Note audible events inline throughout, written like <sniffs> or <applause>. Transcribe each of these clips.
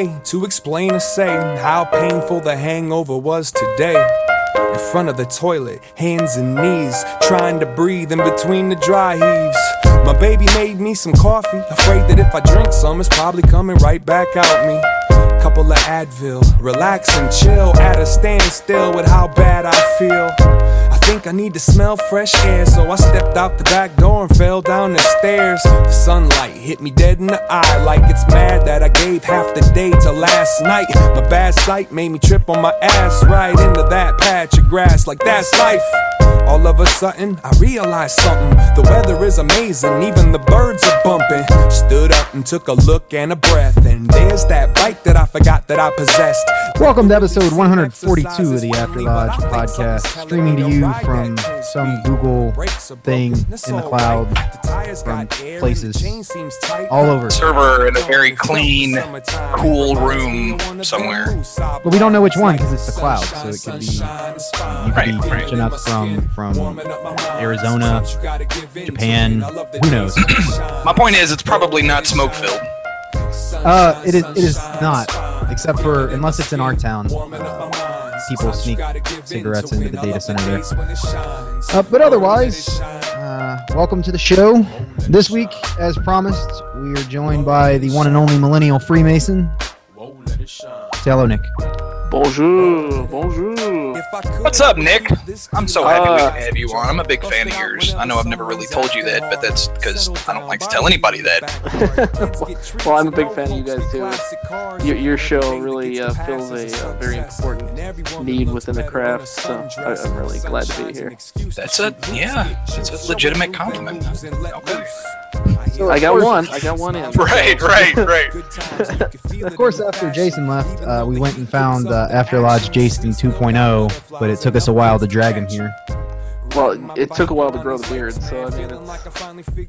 Way to explain or say how painful the hangover was today. In front of the toilet, hands and knees, trying to breathe in between the dry heaves. My baby made me some coffee, afraid that if I drink some, it's probably coming right back out me. Couple of Advil, relax and chill at a standstill with how bad I feel. I think I need to smell fresh air, so I stepped out the back door and fell down the stairs. The sunlight hit me dead in the eye, like it's mad that I gave half the day to last night. My bad sight made me trip on my ass right into that patch of grass, like that's life. All of a sudden, I realized something. The weather is amazing, even the birds are bumping. Stood up and took a look and a breath, and there's that bike that I forgot that I possessed. Welcome to episode 142 of the After Lodge podcast, streaming to you from some Google thing in the cloud, from places all over. server in a very clean, cool room somewhere. But we don't know which one because it's the cloud, so it could be you could Right, be right. up from from Arizona, Japan, who knows? My point is, it's probably not smoke filled. Uh, it is it is not, except for unless it's in our town. Uh, people sneak cigarettes into the data center there. Uh, but otherwise, uh, welcome to the show. This week, as promised, we are joined by the one and only millennial Freemason. Say hello, Nick. Bonjour, bonjour. What's up, Nick? I'm so happy we Uh, can have you on. I'm a big fan of yours. I know I've never really told you that, but that's because I don't like to tell anybody that. <laughs> well, I'm a big fan of you guys too. Your, your show really uh, fills a uh, very important need within the craft, so I, I'm really glad to be here. That's a yeah, it's a legitimate compliment. Okay. I got one. I got one in. <laughs> Right, right, right. <laughs> Of course, after Jason left, uh, we went and found uh, After Lodge Jason 2.0, but it took us a while to drag him here. Well, it took a while to grow the beard, so I mean, it's,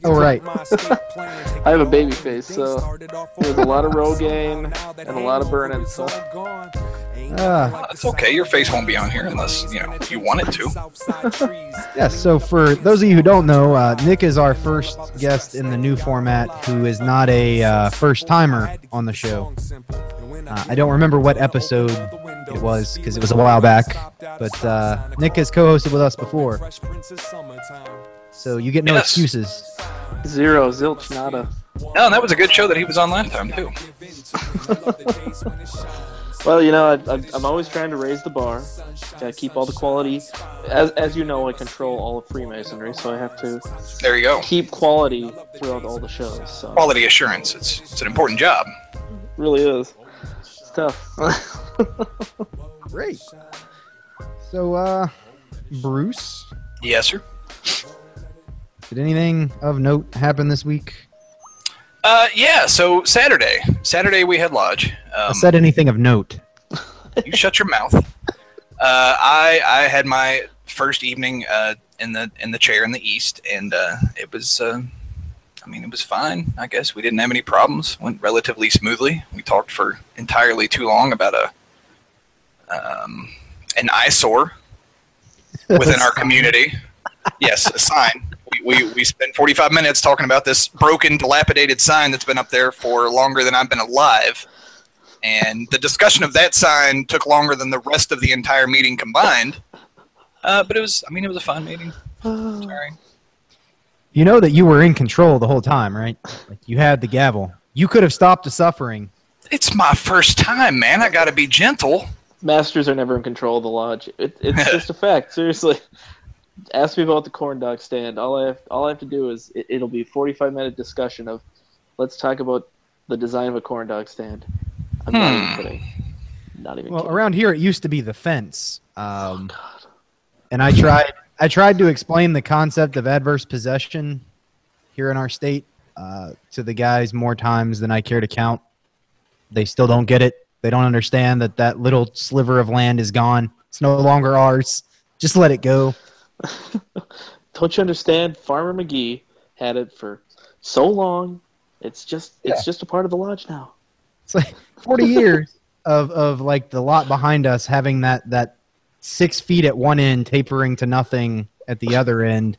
Oh, right. <laughs> I have a baby face, so there's a lot of Rogaine and a lot of burning. So Uh, It's okay. Your face won't be on here unless you know you want it to. Yes, <laughs> so for those of you who don't know, uh, Nick is our first guest in the new format who is not a uh, first timer on the show. Uh, I don't remember what episode it was because it was a while back, but uh, Nick has co hosted with us before, so you get no Yes. excuses. zero, zilch, nada. No, that was a good show that he was on last time too. <laughs> Well, you know, I, I, I'm always trying to raise the bar. Gotta keep all the quality. As, as you know, I control all of Freemasonry, so I have to There you go. keep quality throughout all the shows. So Quality assurance. It's it's an important job. really is. It's tough. <laughs> Great. So, uh, Bruce, Yes, sir. did anything of note happen this week? Uh, yeah. So Saturday, Saturday we had lodge. Um, said anything of note? <laughs> you shut your mouth. Uh, I I had my first evening uh, in the in the chair in the east, and uh, it was. Uh, I mean, it was fine. I guess we didn't have any problems. Went relatively smoothly. We talked for entirely too long about a um, an eyesore <laughs> within our community. Yes, a sign. We, we, we spent 45 minutes talking about this broken, dilapidated sign that's been up there for longer than I've been alive. And the discussion of that sign took longer than the rest of the entire meeting combined. Uh, but it was, I mean, it was a fun meeting. <sighs> Sorry. You know that you were in control the whole time, right? Like you had the gavel. You could have stopped the suffering. It's my first time, man. I got to be gentle. Masters are never in control of the lodge. It, it's <laughs> just a fact. Seriously, ask me about the corn dog stand. All I have, all I have to do is it, it'll be forty five minute discussion of let's talk about the design of a corn dog stand. I'm not even kidding. Not even Well, kidding. around here it used to be the fence. Um, God. and I tried I tried to explain the concept of adverse possession here in our state uh, to the guys more times than I care to count. They still don't get it. They don't understand that that little sliver of land is gone. It's no longer ours. Just let it go. <laughs> Don't you understand? Farmer McGee had it for so long. It's just it's just a part of the lodge now. It's like 40 years of, of like the lot behind us having that, that six feet at one end tapering to nothing at the other end.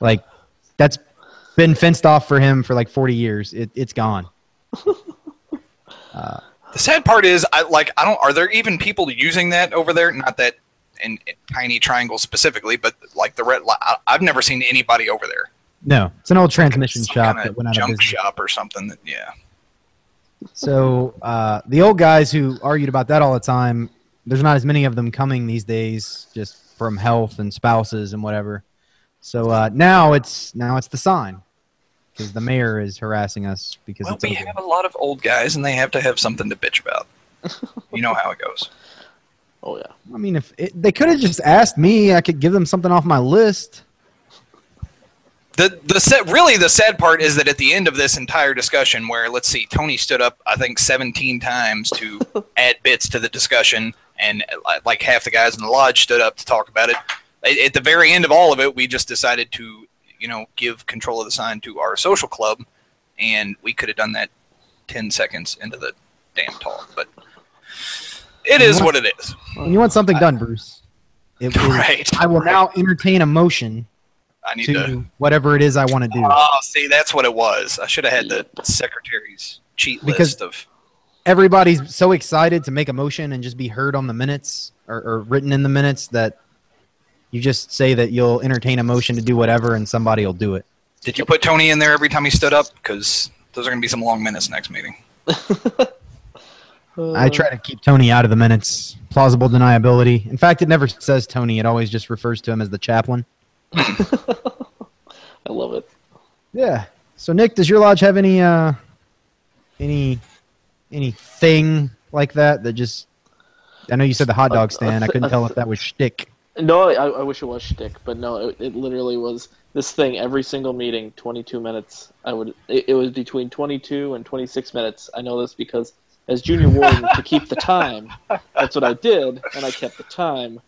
Like that's been fenced off for him for like 40 years. It, it's gone. <laughs> Uh, the sad part is, I like. I don't. Are there even people using that over there? Not that in, in tiny triangle specifically, but like the red. I've never seen anybody over there. No, it's an old transmission Some shop that went out of junk business. shop or something. That, yeah. So uh, the old guys who argued about that all the time, there's not as many of them coming these days, just from health and spouses and whatever. So uh, now it's now it's the sign because the mayor is harassing us because Well, we over. have a lot of old guys, and they have to have something to bitch about. you know how it goes. Oh yeah. I mean, if it, they could have just asked me, I could give them something off my list. The the sad, really the sad part is that at the end of this entire discussion, where let's see, Tony stood up I think 17 times to <laughs> add bits to the discussion, and uh, like half the guys in the lodge stood up to talk about it. At at the very end of all of it, we just decided to you know give control of the sign to our social club, and we could have done that 10 seconds into the damn talk, but it is what it is. When you want something done, Bruce, it <laughs> is, Right. I will now entertain a motion I need to to. whatever it is I want to do. Oh, see, that's what it was. I should have had the secretary's cheat Because- list of. Everybody's so excited to make a motion and just be heard on the minutes or, or written in the minutes that you just say that you'll entertain a motion to do whatever and somebody will do it. Did you put Tony in there every time he stood up? Because those are going to be some long minutes next meeting. <laughs> I try to keep Tony out of the minutes. Plausible deniability. In fact, it never says Tony. It always just refers to him as the chaplain. <laughs> I love it. Yeah. So Nick, does your lodge have any uh any anything like that that just I know you said the hot dog stand. I couldn't tell if that was shtick. No, I, I wish it was shtick, but no, it, it literally was this thing every single meeting, 22 minutes. I would it, it was between 22 and 26 minutes. I know this because as junior warden to keep the time, that's what I did, and I kept the time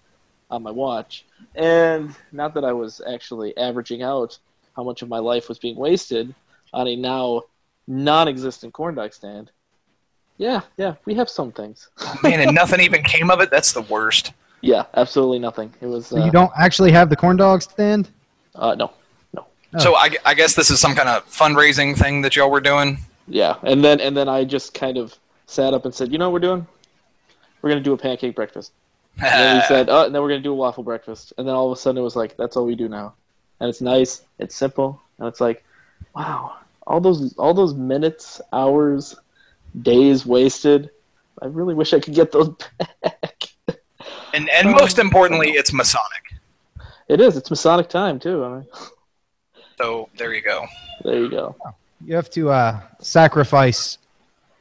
on my watch. And not that I was actually averaging out how much of my life was being wasted on a now non-existent corn dog stand. Yeah, yeah, we have some things. <laughs> Man, and nothing even came of it. That's the worst. Yeah, absolutely nothing. It was So uh, you don't actually have the corn dog stand? uh, no, no. Oh. So I, I guess this is some kind of fundraising thing that y'all were doing. Yeah, and then and then I just kind of sat up and said, you know what we're doing? We're gonna do a pancake breakfast. <laughs> And then we said, oh, and then we're gonna do a waffle breakfast. And then all of a sudden it was like, that's all we do now. And it's nice, it's simple, and it's like, wow, all those all those minutes, hours, days wasted. I really wish I could get those <laughs> back. and and most importantly, it's Masonic. it is. It's Masonic time too. I mean, So there you go. there you go. You have to uh sacrifice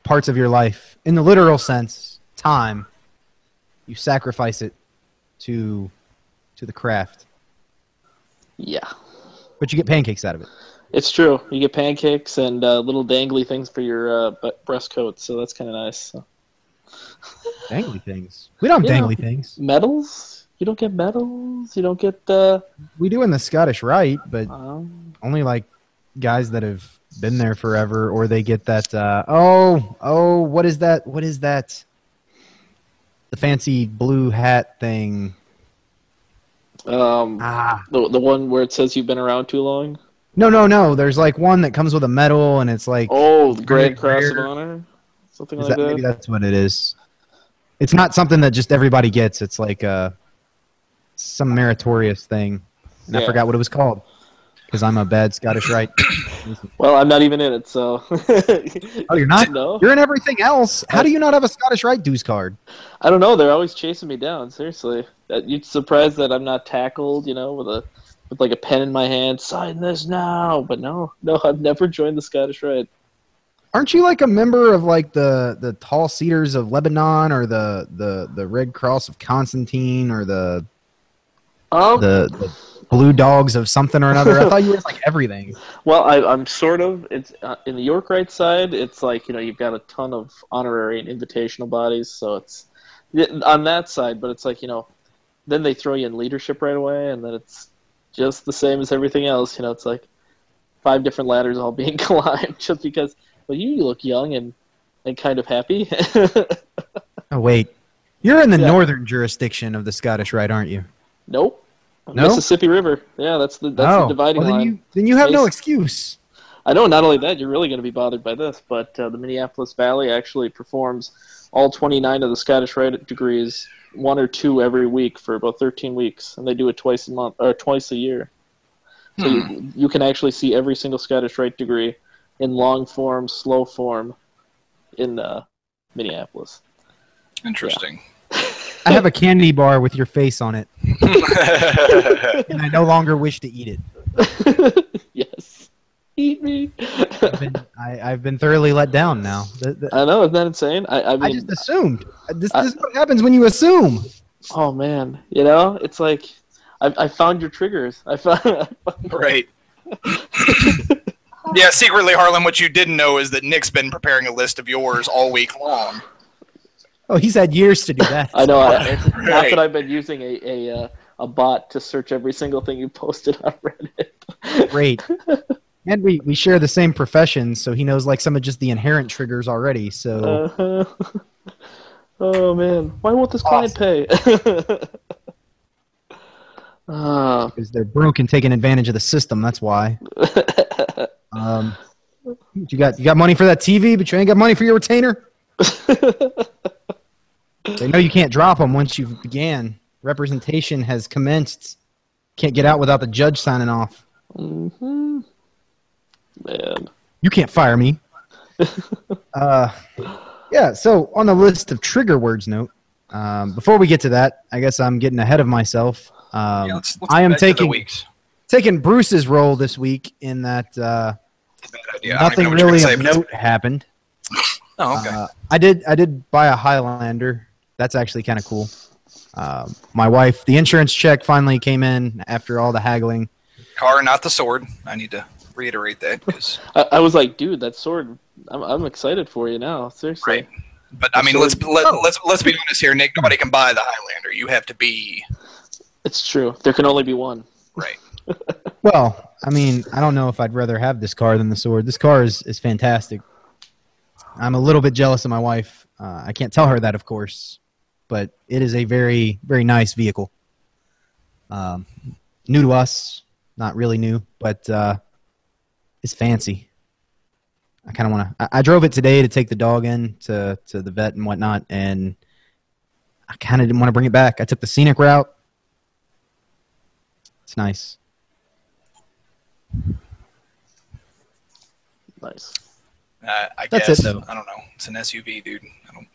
parts of your life in the literal sense, time. You sacrifice it to to the craft. Yeah. But you get pancakes out of it. It's true. You get pancakes and uh, little dangly things for your uh, breast coat, so that's kind of nice. So. <laughs> Dangly things. We don't have dangly things. Medals? You don't get medals. You don't get. Uh, We do in the Scottish Rite, but um, only like guys that have been there forever or they get that uh oh oh what is that what is that? The fancy blue hat thing. Um, ah. the the one where it says you've been around too long. no no no there's like one that comes with a medal and it's like Oh, the Grand Cross of Honor, something is like that, that. maybe that's what it is. It's not something that just everybody gets. It's like uh some meritorious thing. And i forgot what it was called because i'm a bad scottish Rite Well, I'm not even in it, so. <laughs> Oh, you're not. No. You're in everything else. How do you not have a Scottish Rite dues card? I don't know. They're always chasing me down. Seriously, you'd surprised that I'm not tackled. You know, with a with like a pen in my hand, sign this now. But no, no, I've never joined the Scottish Rite. Aren't you like a member of like the the Tall Cedars of Lebanon or the the the Red Cross of Constantine or the Um, the, the Blue Dogs of something or another? I thought you were like everything. <laughs> well, I, I'm sort of. It's uh, in the York Rite side. It's like you know you've got a ton of honorary and invitational bodies, so it's on that side. But it's like you know, then they throw you in leadership right away, and then it's just the same as everything else. You know, it's like five different ladders all <laughs> being climbed just because. Well, you look young and and kind of happy. <laughs> Oh wait, you're in the Yeah. northern jurisdiction of the Scottish Rite, aren't you? nope. No? Mississippi River. Yeah, that's the that's oh, the dividing well, then line. you then you have no excuse. I know. Not only that, you're really going to be bothered by this, but uh, the Minneapolis Valley actually performs all 29 of the Scottish Rite degrees, one or two every week for about 13 weeks, and they do it twice a month or twice a year. So you, you can actually see every single Scottish Rite degree in long form, slow form, in uh, Minneapolis. Interesting. I have a candy bar with your face on it, <laughs> and I no longer wish to eat it. <laughs> yes, eat me. I've been, I, I've been thoroughly let down now. The- the- I know, isn't that insane? I, I mean, I just assumed. This, I- this is what happens when you assume. oh man, you know, it's like I, I found your triggers. I found, <laughs> I found right. yeah, secretly, Harlan, what you didn't know is that Nick's been preparing a list of yours all week long. Oh, he's had years to do <laughs> that. I know. I, it's not Right. that I've been using a a, uh, a bot to search every single thing you posted on Reddit. Great. <laughs> And we, we share the same profession, so he knows like some of just the inherent triggers already. So Uh-huh. oh man, why won't this client pay? <laughs> Ah, because they're broke and taking advantage of the system. That's why. Um, you got you got money for that TV, but you ain't got money for your retainer. They know you can't drop them once you've began. Representation has commenced. Can't get out without the judge signing off. mhm. man. You can't fire me. <laughs> uh, yeah. So on the list of trigger words note, um, before we get to that, I guess I'm getting ahead of myself. Um, Yeah, let's, let's I am back to the taking weeks. taking Bruce's role this week in that uh, It's a bad idea. I don't even nothing know what you're really of say, but it's- note happened. Oh, okay. Uh, I did I did buy a Highlander. That's actually kind of cool. Um, my wife, the insurance check finally came in after all the haggling. Car, not the sword. I need to reiterate that because <laughs> I, I was like, dude, that sword. I'm I'm excited for you now. Seriously. right. But I mean, sword- let's let, Oh. let's let's be honest here, Nick. Nobody can buy the Highlander. You have to be It's true. There can only be one. right. <laughs> Well, I mean, I don't know if I'd rather have this car than the sword. This car is, is fantastic. I'm a little bit jealous of my wife. Uh, I can't tell her that, of course, but it is a very, very nice vehicle. Um, new to us, not really new, but uh, it's fancy. I kind of want to. I, I drove it today to take the dog in to, to the vet and whatnot, and I kind of didn't want to bring it back. I took the scenic route. It's nice. Nice. Uh, I That's guess it, though. I don't know. It's an SUV, dude. I don't.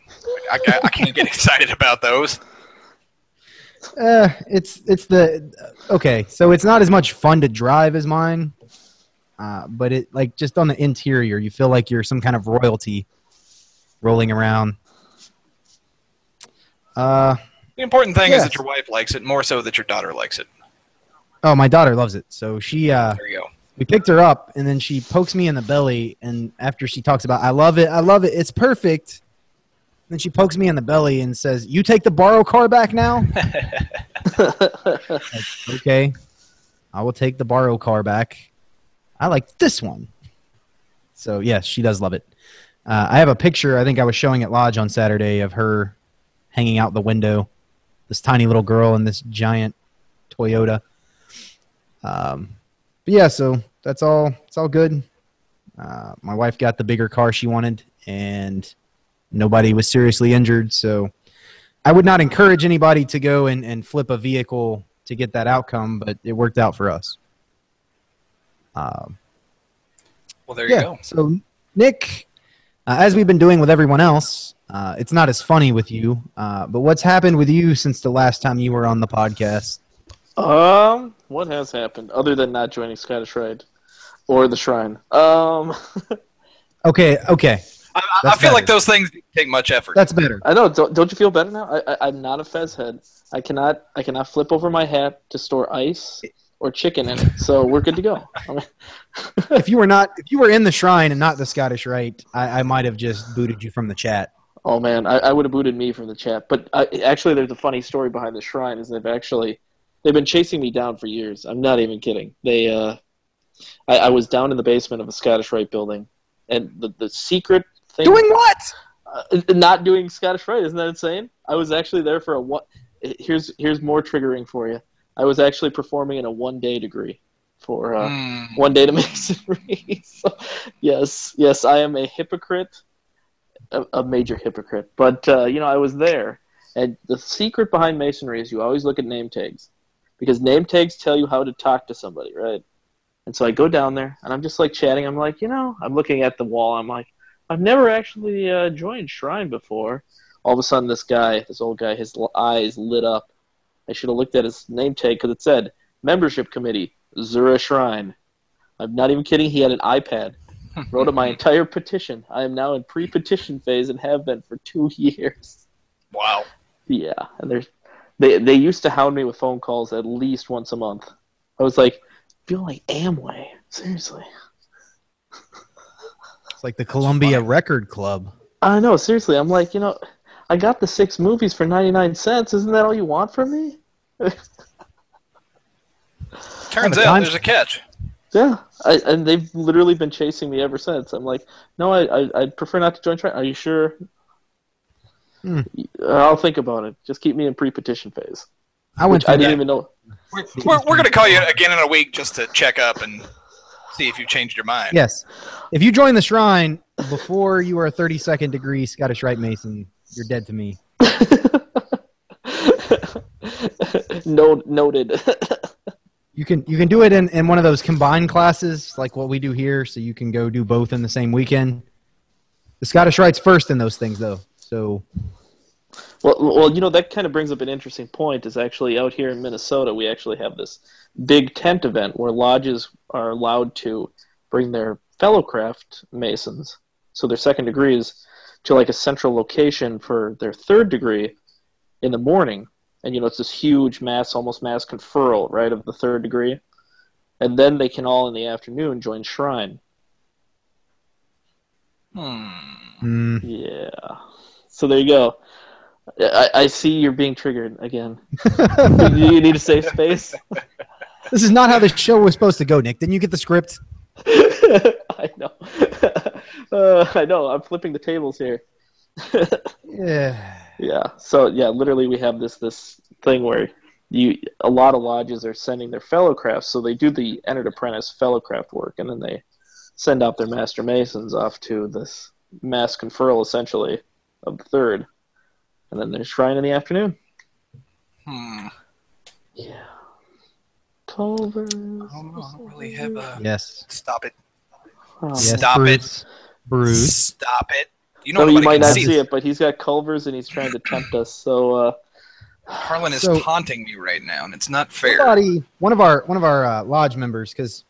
I, I, I can't get <laughs> excited about those. Uh, it's it's the okay. So it's not as much fun to drive as mine, uh, but it like just on the interior, you feel like you're some kind of royalty rolling around. Uh, The important thing is that your wife likes it more so that your daughter likes it. oh, my daughter loves it. So she uh, There you go. We picked her up, and then she pokes me in the belly, and after she talks about I love it, I love it, it's perfect. Then she pokes me in the belly and says, "You take the borrow car back now." <laughs> Like, okay, I will take the borrow car back. I like this one. So yes, she does love it. Uh, I have a picture. I think I was showing at Lodge on Saturday of her hanging out the window. This tiny little girl in this giant Toyota. Um, but yeah, so that's all. It's all good. Uh, my wife got the bigger car she wanted, and nobody was seriously injured. So I would not encourage anybody to go and, and flip a vehicle to get that outcome, but it worked out for us. Um, Well, there you yeah. go. So Nick, uh, as we've been doing with everyone else, uh, it's not as funny with you. Uh, but what's happened with you since the last time you were on the podcast? Um, what has happened other than not joining Scottish Rite or the Shrine? Um, <laughs> Okay, okay, I, I- I That's feel like those things take much effort. that's better. I know. Don't, don't you feel better now? I, I, I'm not a Fez head. I cannot. I cannot flip over my hat to store ice or chicken in it. So we're good to go. <laughs> if you were not, if you were in the shrine and not the Scottish Rite, I, I might have just booted you from the chat. Oh man, I, I would have booted me from the chat. But I, actually, there's a funny story behind the shrine. Is they've actually they've been chasing me down for years. I'm not even kidding. They, uh, I, I was down in the basement of a Scottish Rite building, and the the secret thing Doing what? uh, not doing Scottish Rite. Isn't that insane? I was actually there for a one. Here's here's more triggering for you. I was actually performing in a one day degree for uh, Hmm. one day to masonry. <laughs> so, yes, yes, I am a hypocrite, a, a major hypocrite. But uh, you know, I was there, and the secret behind masonry is you always look at name tags, because name tags tell you how to talk to somebody, right? And so I go down there, and I'm just like chatting. I'm like, you know, I'm looking at the wall. I'm like, I've never actually uh, joined Shrine before. All of a sudden, this guy, this old guy, his eyes lit up. I should have looked at his name tag because it said membership committee, Zuhrah Shrine. I'm not even kidding. He had an iPad. <laughs> Wrote up my entire petition. I am now in pre-petition phase and have been for two <laughs> years. Wow. Yeah, and there's they they used to hound me with phone calls at least once a month. I was like, feel like Amway. Seriously. It's like the Columbia Record Club. I know, seriously. I'm like, you know, I got the six movies for 99 cents. Isn't that all you want from me? <laughs> Turns out there's a catch. Yeah, I, and they've literally been chasing me ever since. I'm like, no, I, I I'd prefer not to join. Tri- Are you sure? Hmm. I'll think about it. Just keep me in pre-petition phase. I went I didn't that. even know. We're, we're, we're going to call you again in a week just to check up and see if you've changed your mind. Yes, if you join the shrine before you are a 32nd degree Scottish Rite Mason, you're dead to me. <laughs> Note, noted. You can you can do it in, in one of those combined classes like what we do here, so you can go do both in the same weekend. The Scottish Rite's first in those things though, so Well, well, you know that kind of brings up an interesting point. Is actually out here in Minnesota, we actually have this big tent event where lodges are allowed to bring their fellow craft masons, so their second degrees, to like a central location for their third degree in the morning. And you know it's this huge mass, almost mass conferral, right, of the third degree, and then they can all in the afternoon join shrine. Hmm. mm, Yeah. So there you go. I, I see you're being triggered again. Do <laughs> you need a safe space? this is not how the show was supposed to go. Nick, didn't you get the script? <laughs> I know. <laughs> Uh, I know. I'm flipping the tables here. Yeah. Yeah. So yeah, literally, we have this this thing where you a lot of lodges are sending their fellow crafts, so they do the entered apprentice fellow craft work, and then they send out their master masons off to this mass conferral, essentially, of the third, and then there's shrine in the afternoon. Hmm. Yeah. Culver. I don't know. I don't really have a. Yes. Stop it. Oh, Yes, Stop Bruce. Bruce. Stop it. You know So you might not see. see it, but he's got Culvers and he's trying to tempt us. So uh, Harlan is So- taunting me right now, and it's not fair. Somebody, one of our one of our uh, lodge members, because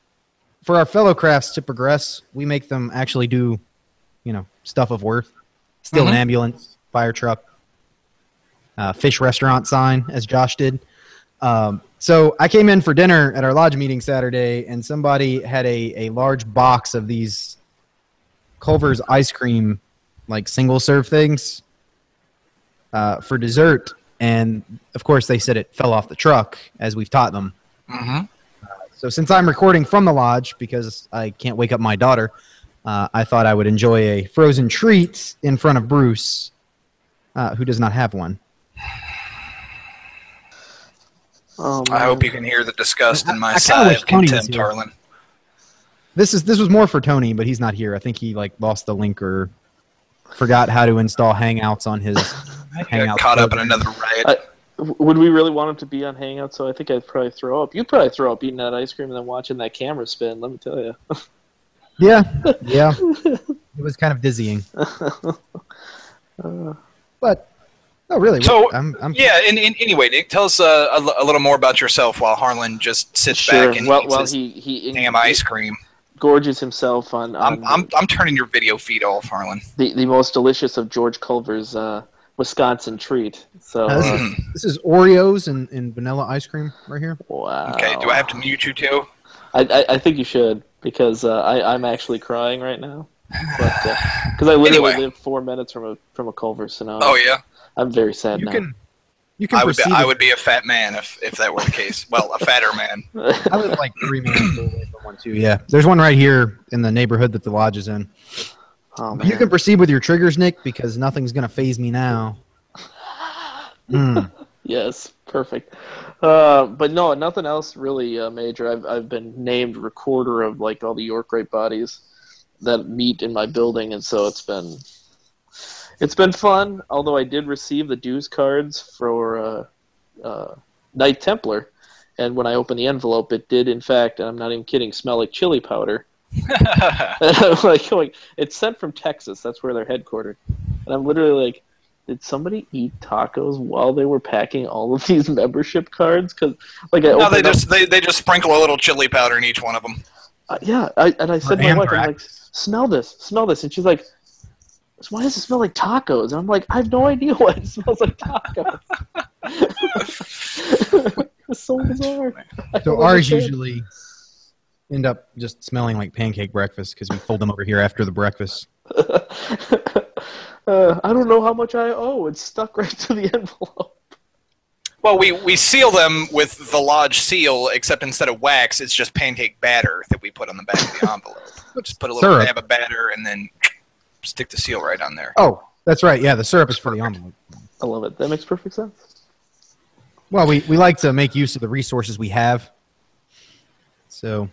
for our fellow crafts to progress, we make them actually do, you know, stuff of worth. Steal an Mhm. ambulance, fire truck, uh, fish restaurant sign, as Josh did. Um, so I came in for dinner at our lodge meeting Saturday, and somebody had a, a large box of these Culver's ice cream, like single serve things, uh, for dessert. And of course, they said it fell off the truck, as we've taught them. hmm So since I'm recording from the lodge because I can't wake up my daughter, uh, I thought I would enjoy a frozen treat in front of Bruce, uh, who does not have one. oh, I hope you can hear the disgust in my I kinda sigh wish of contempt, here. Harlan. This is this was more for Tony, but he's not here. I think he like lost the link or forgot how to install Hangouts on his. I Hangout got caught up in another riot. I- W- Would we really want him to be on Hangout? So I think I'd probably throw up. You'd probably throw up eating that ice cream and then watching that camera spin. Let me tell you. <laughs> Yeah, yeah. <laughs> it was kind of dizzying. <laughs> but no, really. So, I'm, I'm Yeah. And, and anyway, Nick, tell us uh, a, a little more about yourself while Harlan just sits Sure. back and Well, eats well, his he he damn ice cream. gorges himself on, on I'm, I'm I'm turning your video feed off, Harlan. the the most delicious of George Culver's uh, Wisconsin treat. So Uh, this, uh, is, this is Oreos and, and vanilla ice cream right here. wow. Okay. Do I have to mute you too? I, I, I think you should because uh, I I'm actually crying right now. But because I literally Anyway. live four minutes from a from a Culver, so now Oh yeah. I'm very sad You now. can you can I would be. I would be a fat man if, if that were the case. Well, a fatter man. <laughs> I live like three minutes away from one too. Yeah, there's one right here in the neighborhood that the lodge is in. oh, But you can proceed with your triggers, Nick, because nothing's gonna faze me now. <laughs> Mm. Yes, perfect. Uh, but no, nothing else really uh, major. I've I've been named recorder of like all the York Great bodies that meet in my building, and so it's been it's been fun. Although I did receive the dues cards for uh, uh, Knight Templar, and when I opened the envelope, it did in fact, and I'm not even kidding, smell like chili powder. <laughs> <laughs> Like going, it's sent from Texas. That's where they're headquartered. And I'm literally like, did somebody eat tacos while they were packing all of <laughs> these membership cards? Because like I no, opened they up- just they, they just sprinkle a little chili powder in each one of them. uh, yeah, I, and I said to Or my wife, I'm like, smell this, smell this, and she's like, why does it smell like tacos? And I'm like, I have no idea why it <laughs> smells like tacos. <laughs> it's so bizarre. So ours usually end up just smelling like pancake breakfast because we fold them over here after the breakfast. Uh, I don't know how much I owe. It's stuck <laughs> right to the envelope. Well, we, we seal them with the lodge seal, except instead of wax, it's just pancake batter that we put on the back of the <laughs> envelope. just put a little Syrup. dab of batter and then <sniffs> stick the seal right on there. Oh, that's right. Yeah, the syrup is for the envelope. I love it. That makes perfect sense. Well, we, we like to make use of the resources we have. So,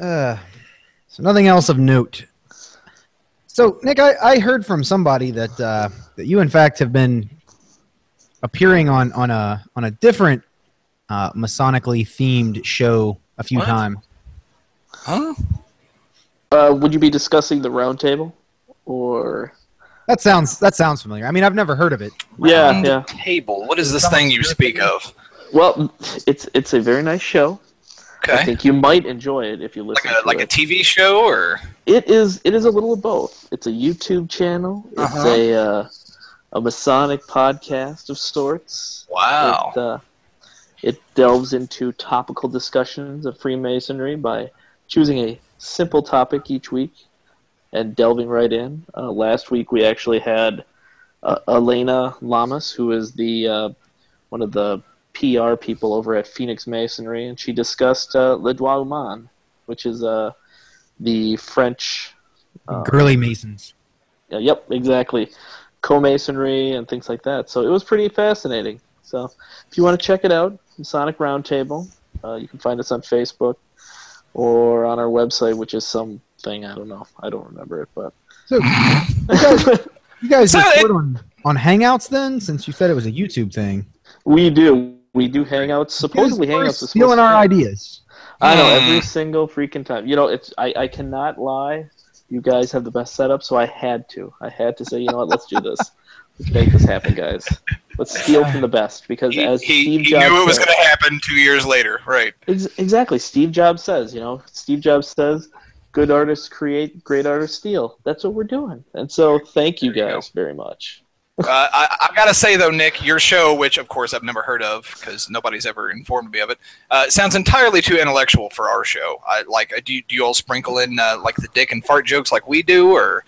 uh, so nothing else of note. So, Nick, I, I heard from somebody that uh, that you, in fact, have been appearing on on a on a different uh, Masonically themed show a few What? times. Huh? Uh, would you be discussing the round table? Or. That sounds that sounds familiar. I mean, I've never heard of it. Yeah, Round yeah. Table. What is this Someone thing you speak of? Well, it's it's a very nice show. I think you might enjoy it if you listen. Like a like a. TV show or It is it is a little of both. It's a YouTube channel. It's Uh-huh. a uh, a Masonic podcast of sorts. wow. It, uh, it delves into topical discussions of Freemasonry by choosing a simple topic each week and delving right in. Uh, last week we actually had uh, Elena Lamas, who is the uh, one of the PR people over at Phoenix Masonry, and she discussed uh, Le Droit Humain, which is uh, the French. Uh, Girly Masons. yeah, yep, exactly. Co-masonry and things like that. So it was pretty fascinating. So if you want to check it out, Masonic Roundtable, uh, you can find us on Facebook or on our website, which is something I don't know. I don't remember it, but So, <laughs> you guys, you guys <laughs> So record it- on, on Hangouts then, since you said it was a YouTube thing. we do. We do hangouts. Supposedly, hangouts are is stealing supposed our ideas. I know every single freaking time. You know, it's I, I cannot lie. You guys have the best setup, so I had to. I had to say, you know what? Let's do this. Let's make this happen, guys. Let's steal from the best because He, as he, Steve he Jobs knew it was going to happen two years later, right? Ex- exactly. Steve Jobs says, you know, Steve Jobs says, good artists create, great artists steal. That's what we're doing. And so, thank you There you guys very much. Uh, I, I gotta say though, Nick, your show, which of course I've never heard of because nobody's ever informed me of it, uh, sounds entirely too intellectual for our show. I like. uh, Do you, do you all sprinkle in uh, like the dick and fart jokes like we do, or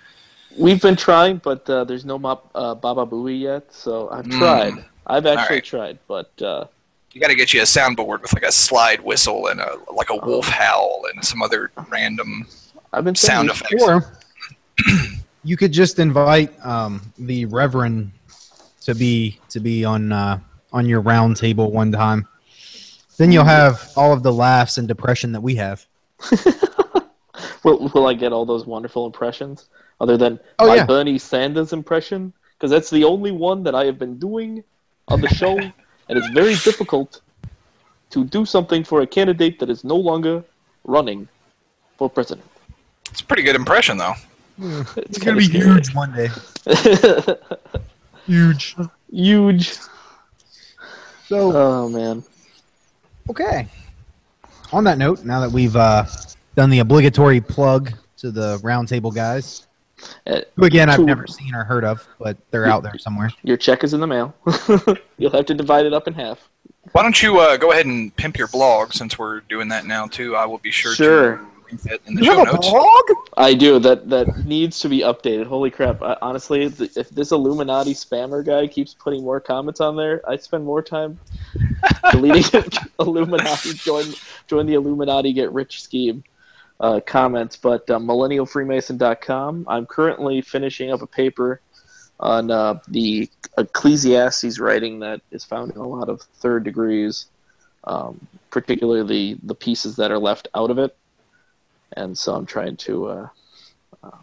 We've been trying, but uh, there's no Mop, uh, Baba Booey yet. So I've Mm. tried. I've actually right. tried, but uh, you got to get you a soundboard with like a slide whistle and a like a wolf howl and some other random I've been sound effects. <clears throat> Or you could just invite um, the Reverend to be to be on uh, on your round table one time. Then you'll have all of the laughs and depression that we have. <laughs> Will, will I get all those wonderful impressions other than Oh, my yeah. Bernie Sanders impression? Because that's the only one that I have been doing on the show, <laughs> and it's very difficult to do something for a candidate that is no longer running for president. It's a pretty good impression, though. It's It's gonna be scary. huge one day. Huge. huge. So Oh man. okay. On that note, now that we've uh, done the obligatory plug to the roundtable guys, Uh, who again I've Two- never seen or heard of, but they're out there somewhere. Your check is in the mail. <laughs> You'll have to divide it up in half. Why don't you uh, go ahead and pimp your blog since we're doing that now too? I will be sure, Sure. to link that in the You show have a notes. blog? I do. That that needs to be updated. Holy crap! I, honestly, th- if this Illuminati spammer guy keeps putting more comments on there, I spend more time <laughs> deleting <laughs> Illuminati join join the Illuminati get rich scheme uh, comments. But uh, millennialfreemason.com. I'm currently finishing up a paper on uh, the Ecclesiastes writing that is found in a lot of third degrees, um, particularly the pieces that are left out of it. And so I'm trying to uh, uh,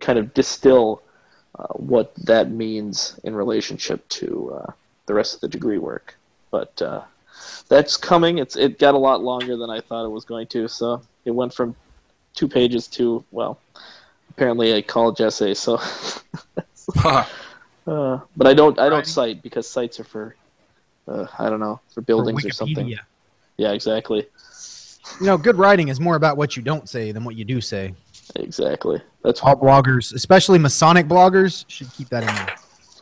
kind of distill uh, what that means in relationship to uh, the rest of the degree work. But uh, that's coming. It's it got a lot longer than I thought it was going to. So it went from two pages to well, apparently a college essay. So, Huh. <laughs> uh, but I don't I don't Right. cite because sites are for uh, I don't know for buildings or something. Wikipedia. Yeah, exactly, You know, good writing is more about what you don't say than what you do say. exactly. That's All bloggers, especially Masonic bloggers, should keep that in mind.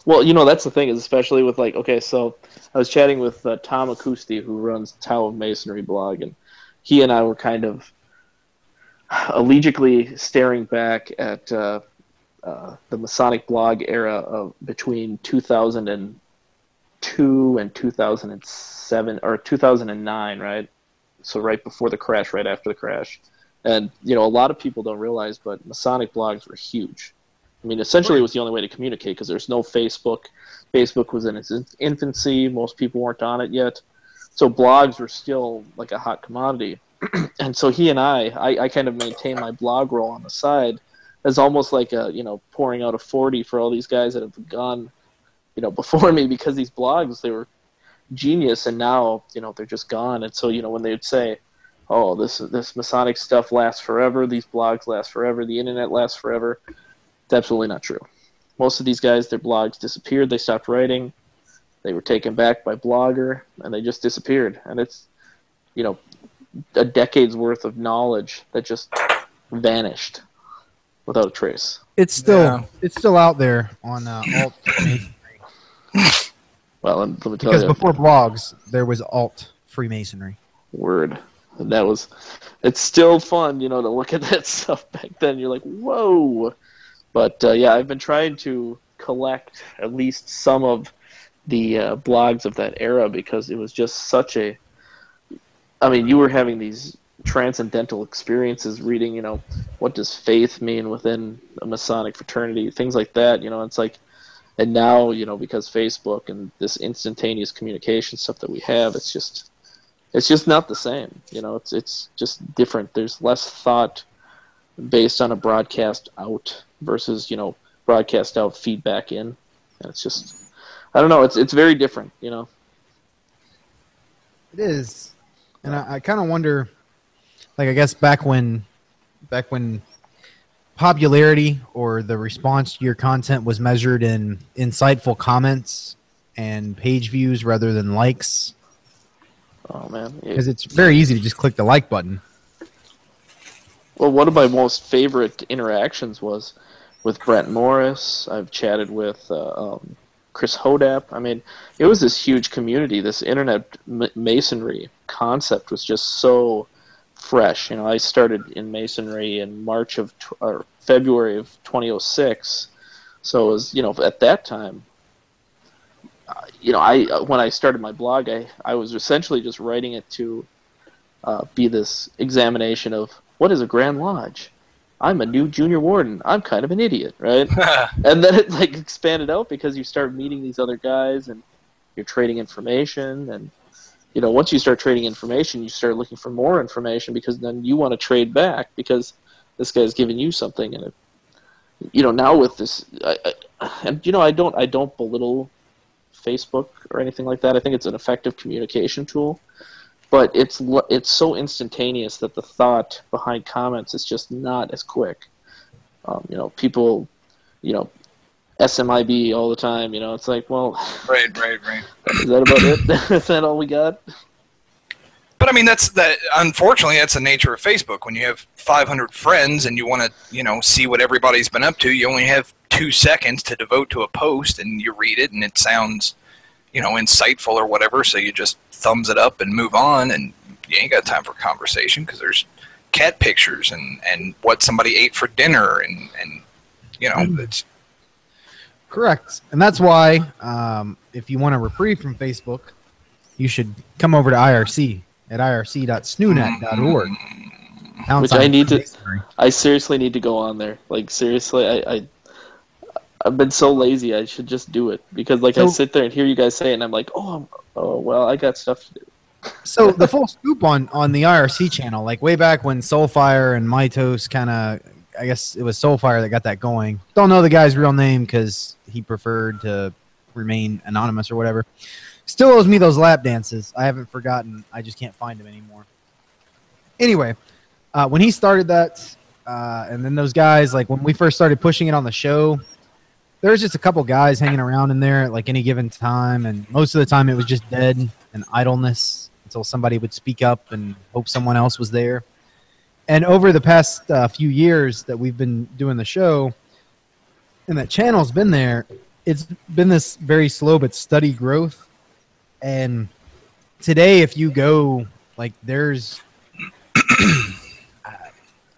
Well, you know, that's the thing is especially with like okay, so I was chatting with uh, Tom Accuosti who runs Tao of Masonry blog, and he and I were kind of allegically staring back at uh, uh, the Masonic blog era of between 2002 and 2007 or 2009, right? So right before the crash, right after the crash, and you know, a lot of people don't realize, but Masonic blogs were huge. I mean, essentially, it was the only way to communicate because there's no Facebook. Facebook was in its infancy. Most people weren't on it yet. So blogs were still like a hot commodity. <clears throat> and so he and I, I, I kind of maintain my blogroll on the side as almost like a, you know, pouring out a 40 for all these guys that have gone, you know, <laughs> before me because these blogs, they were genius and now, you know, they're just gone. And so, you know, when they would say, oh, this, this Masonic stuff lasts forever, these blogs last forever, the internet lasts forever, it's absolutely not true. Most of these guys, their blogs disappeared. They stopped writing. They were taken back by Blogger, and they just disappeared. And it's, you know, a decade's worth of knowledge that just vanished without a trace. It's still Yeah. it's still out there on uh, alt Well, let me tell because you, before blogs there was alt Freemasonry. word. And that was, it's still fun, you know, to look at that <laughs> stuff back then. You're like, whoa. But uh, yeah, I've been trying to collect at least some of the uh, blogs of that era because it was just such a. I mean, you were having these transcendental experiences reading, you know, what does faith mean within a Masonic fraternity, things like that. You know, it's like, and now, you know, because Facebook and this instantaneous communication stuff that we have, it's just it's just not the same. You know, it's it's just different. There's less thought based on a broadcast out versus you know broadcast out feedback in, and it's just I don't know. It's it's very different. You know. It is, and I, I kind of wonder, like I guess back when, back when popularity or the response to your content was measured in insightful comments and page views rather than likes, Oh man. Because it's very easy to just click the like button. Well, one of my most favorite interactions was with Brent Morris. I've chatted with uh, um, Chris Hodapp. I mean, it was this huge community. This internet m- masonry concept was just so fresh. You know, I started in masonry in March of tw- or February of 2006. So it was, you know, at that time, uh, you know, I uh, when I started my blog, I I was essentially just writing it to uh, be this examination of what is a Grand Lodge. I'm a new junior warden. I'm kind of an idiot, right? <laughs> and then it like expanded out because you start meeting these other guys and you're trading information and you know once you start trading information you start looking for more information because then you want to trade back because this guy's giving you something and it, you know now with this I, I, and you know I don't I don't belittle Facebook or anything like that I think it's an effective communication tool but it's it's so instantaneous that the thought behind comments is just not as quick. Um, you know, people, you know, SMIB all the time. You know, it's like, well, Right, right, right. <laughs> is that about it? <laughs> is that all we got? But I mean, that's that. Unfortunately, that's the nature of Facebook. When you have 500 friends and you want to, you know, see what everybody's been up to, you only have two seconds to devote to a post, and you read it, and it sounds, you know, insightful or whatever. So you just thumbs it up and move on, and you ain't got time for conversation because there's cat pictures and and what somebody ate for dinner, and and you know, mm. it's Correct. And that's why, um, if you want a reprieve from Facebook, you should come over to IRC at irc.snoonet.org. Which I need to- Freemasonry. I seriously need to go on there. Like seriously, I, I I've been so lazy. I should just do it because like I So- sit there and hear you guys say it, and I'm like, oh, I'm, oh well, I got stuff to do. So the full scoop on on the IRC channel, like way back when Soulfire and Mitos kind of, I guess it was Soulfire that got that going. Don't know the guy's real name because he preferred to remain anonymous or whatever. Still owes me those lap dances. I haven't forgotten. I just can't find him anymore. Anyway, uh, when he started that, uh, and then those guys, like when we first started pushing it on the show, there was just a couple guys hanging around in there at like any given time, and most of the time it was just dead and idleness until somebody would speak up and hope someone else was there. And over the past uh, few years that we've been doing the show, and that channel's been there, it's been this very slow but steady growth. And today, if you go, like, there's <clears throat>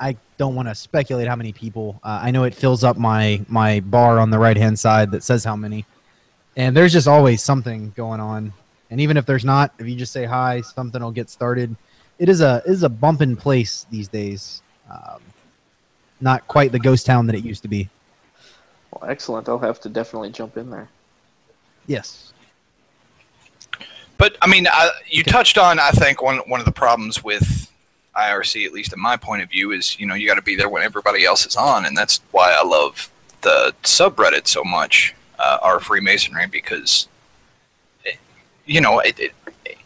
I don't want to speculate how many people. Uh, I know it fills up my my bar on the right hand side that says how many, and there's just always something going on. And even if there's not, if you just say hi, something will get started. It is a it is a bumping place these days. Um, not quite the ghost town that it used to be. Well, excellent. I'll have to definitely jump in there. Yes. But I mean, I, you touched on I think one one of the problems with IRC, at least in my point of view, is you know you got to be there when everybody else is on, and that's why I love the subreddit so much, uh, our Freemasonry, because it, you know it, it,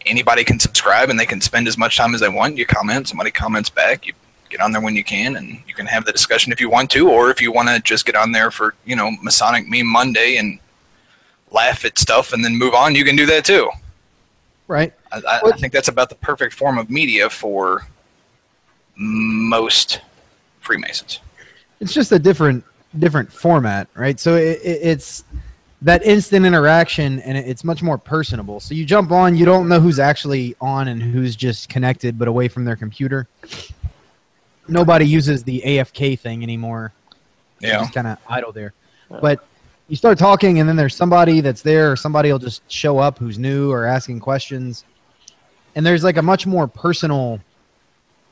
anybody can subscribe and they can spend as much time as they want. You comment, somebody comments back, you get on there when you can, and you can have the discussion if you want to, or if you want to just get on there for you know Masonic Meme Monday and laugh at stuff and then move on, you can do that too. Right. I, I, I think that's about the perfect form of media for most Freemasons. it's just a different different format, right? So it, it, it's that instant interaction, and it's much more personable. So you jump on, you don't know who's actually on and who's just connected, but away from their computer. Nobody uses the AFK thing anymore. Yeah. just kind of idle there. But you start talking, and then there's somebody that's there, or somebody will just show up who's new or asking questions, and there's like a much more personal.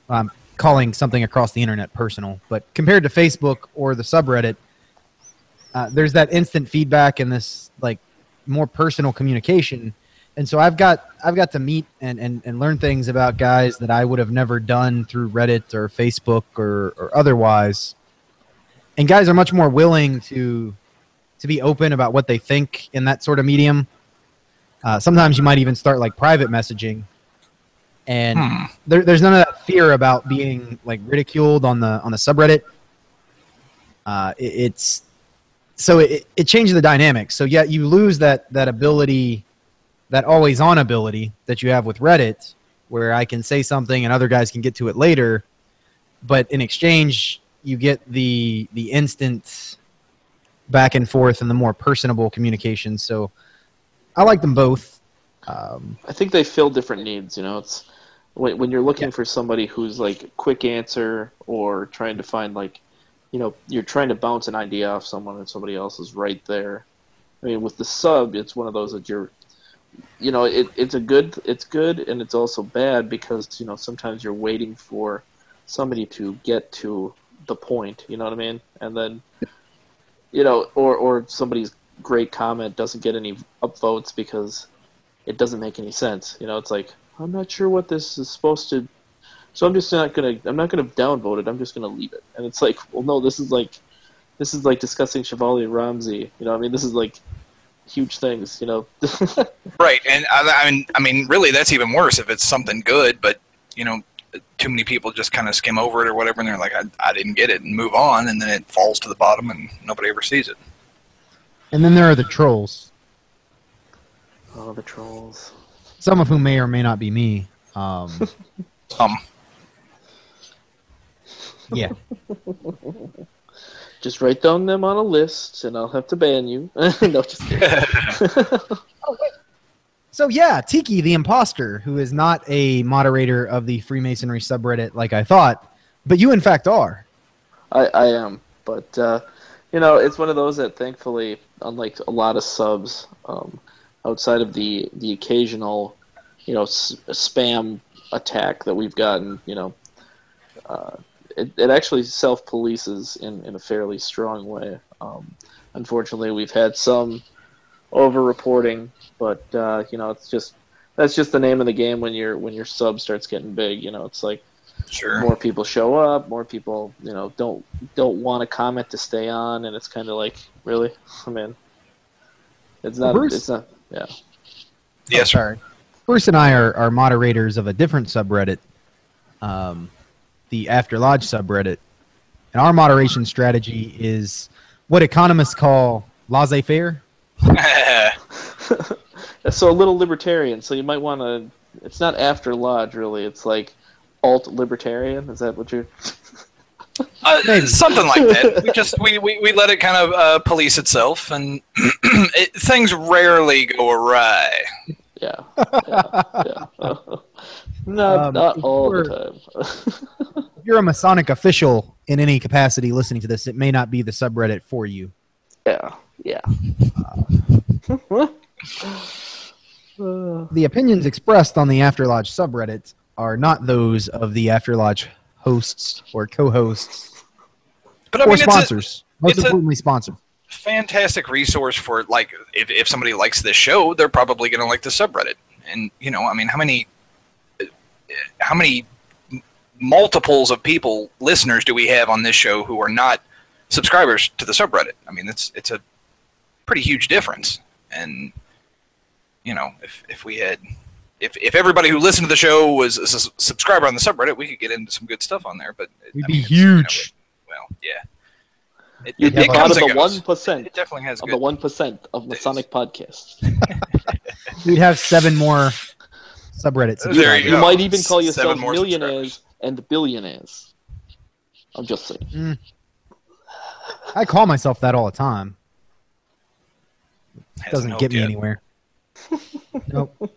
Um, calling something across the internet personal, but compared to Facebook or the subreddit, uh, there's that instant feedback and this like more personal communication. And so I've got I've got to meet and, and, and learn things about guys that I would have never done through Reddit or Facebook or, or otherwise. And guys are much more willing to to be open about what they think in that sort of medium. Uh, sometimes you might even start like private messaging, and Hmm. there, there's none of that fear about being like ridiculed on the on the subreddit. Uh, it, it's so it, it changes the dynamic. So yeah, you lose that that ability, that always on ability that you have with Reddit, where I can say something and other guys can get to it later, but in exchange you get the the instant back and forth and the more personable communication. So I like them both. Um, I think they fill different needs. You know, it's when when you're looking Yeah. for somebody who's like quick answer or trying to find like, you know, you're trying to bounce an idea off someone and somebody else is right there. I mean, with the sub, it's one of those that you're, you know, it, it's a good, it's good and it's also bad because you know sometimes you're waiting for somebody to get to the point. You know what I mean? And then, you know, or or somebody's great comment doesn't get any upvotes because it doesn't make any sense. You know, it's like I'm not sure what this is supposed to. So I'm just not gonna. I'm not gonna downvote it. I'm just gonna leave it. And it's like, well, no, this is like, this is like discussing Chevalier Ramsay. You know, I mean, this is like, huge things. You know, <laughs> Right, and I, I mean, I mean, really, that's even worse if it's something good, but you know, too many people just kind of skim over it or whatever, and they're like, I, I didn't get it, and move on, and then it falls to the bottom, and nobody ever sees it. And then there are the trolls, oh the trolls. some of whom may or may not be me. Um, <laughs> Um, yeah. <laughs> Just write down them on a list, and I'll have to ban you. <laughs> no, just kidding. <laughs> So yeah, Tiki the imposter, who is not a moderator of the Freemasonry subreddit like I thought, but you in fact are. I, I am, but uh, you know, it's one of those that thankfully, unlike a lot of subs, um, outside of the the occasional, you know, s- spam attack that we've gotten, you know, uh, it, it actually self polices in in a fairly strong way. Um, unfortunately, we've had some over reporting, but uh, you know, it's just that's just the name of the game when your when your sub starts getting big. You know, it's like sure. more people show up more people you know don't don't want to comment to stay on and it's kind of like really <laughs> i mean it's not Bruce- it's not yeah Yes, sir. Sorry. Bruce and I are, are moderators of a different subreddit, um, the After Lodge subreddit. And our moderation strategy is what economists call laissez faire. <laughs> so a little libertarian so you might want to it's not after lodge really it's like alt libertarian is that what you're <laughs> Uh, something like that. <laughs> We just we, we, we let it kind of uh, police itself, and <clears throat> it, things rarely go awry. yeah yeah, yeah. Not, Um, not all you the time <laughs> If you're a Masonic official in any capacity listening to this, it may not be the subreddit for you. yeah yeah The opinions expressed on the After Lodge subreddit are not those of the After Lodge hosts or co-hosts But I or mean, it's a sponsors. Most importantly, sponsors. fantastic resource for like if if somebody likes this show, they're probably going to like the subreddit. And you know, I mean, how many how many multiples of people listeners do we have on this show who are not subscribers to the subreddit? I mean, it's it's a pretty huge difference. And you know, if if we had if if everybody who listened to the show was a subscriber on the subreddit, we could get into some good stuff on there. But We'd I be mean, it's, you know, huge. well, yeah. It, you'd it, be it part comes of the one percent It definitely has of good. the one percent of Masonic podcasts. <laughs> We'd have seven more <laughs> subreddits. if There you You go. might even call Seven yourselves millionaires and billionaires. I'm just saying. I call myself that all the time. Hasn't Doesn't helped get me yet. anywhere. <laughs> nope. All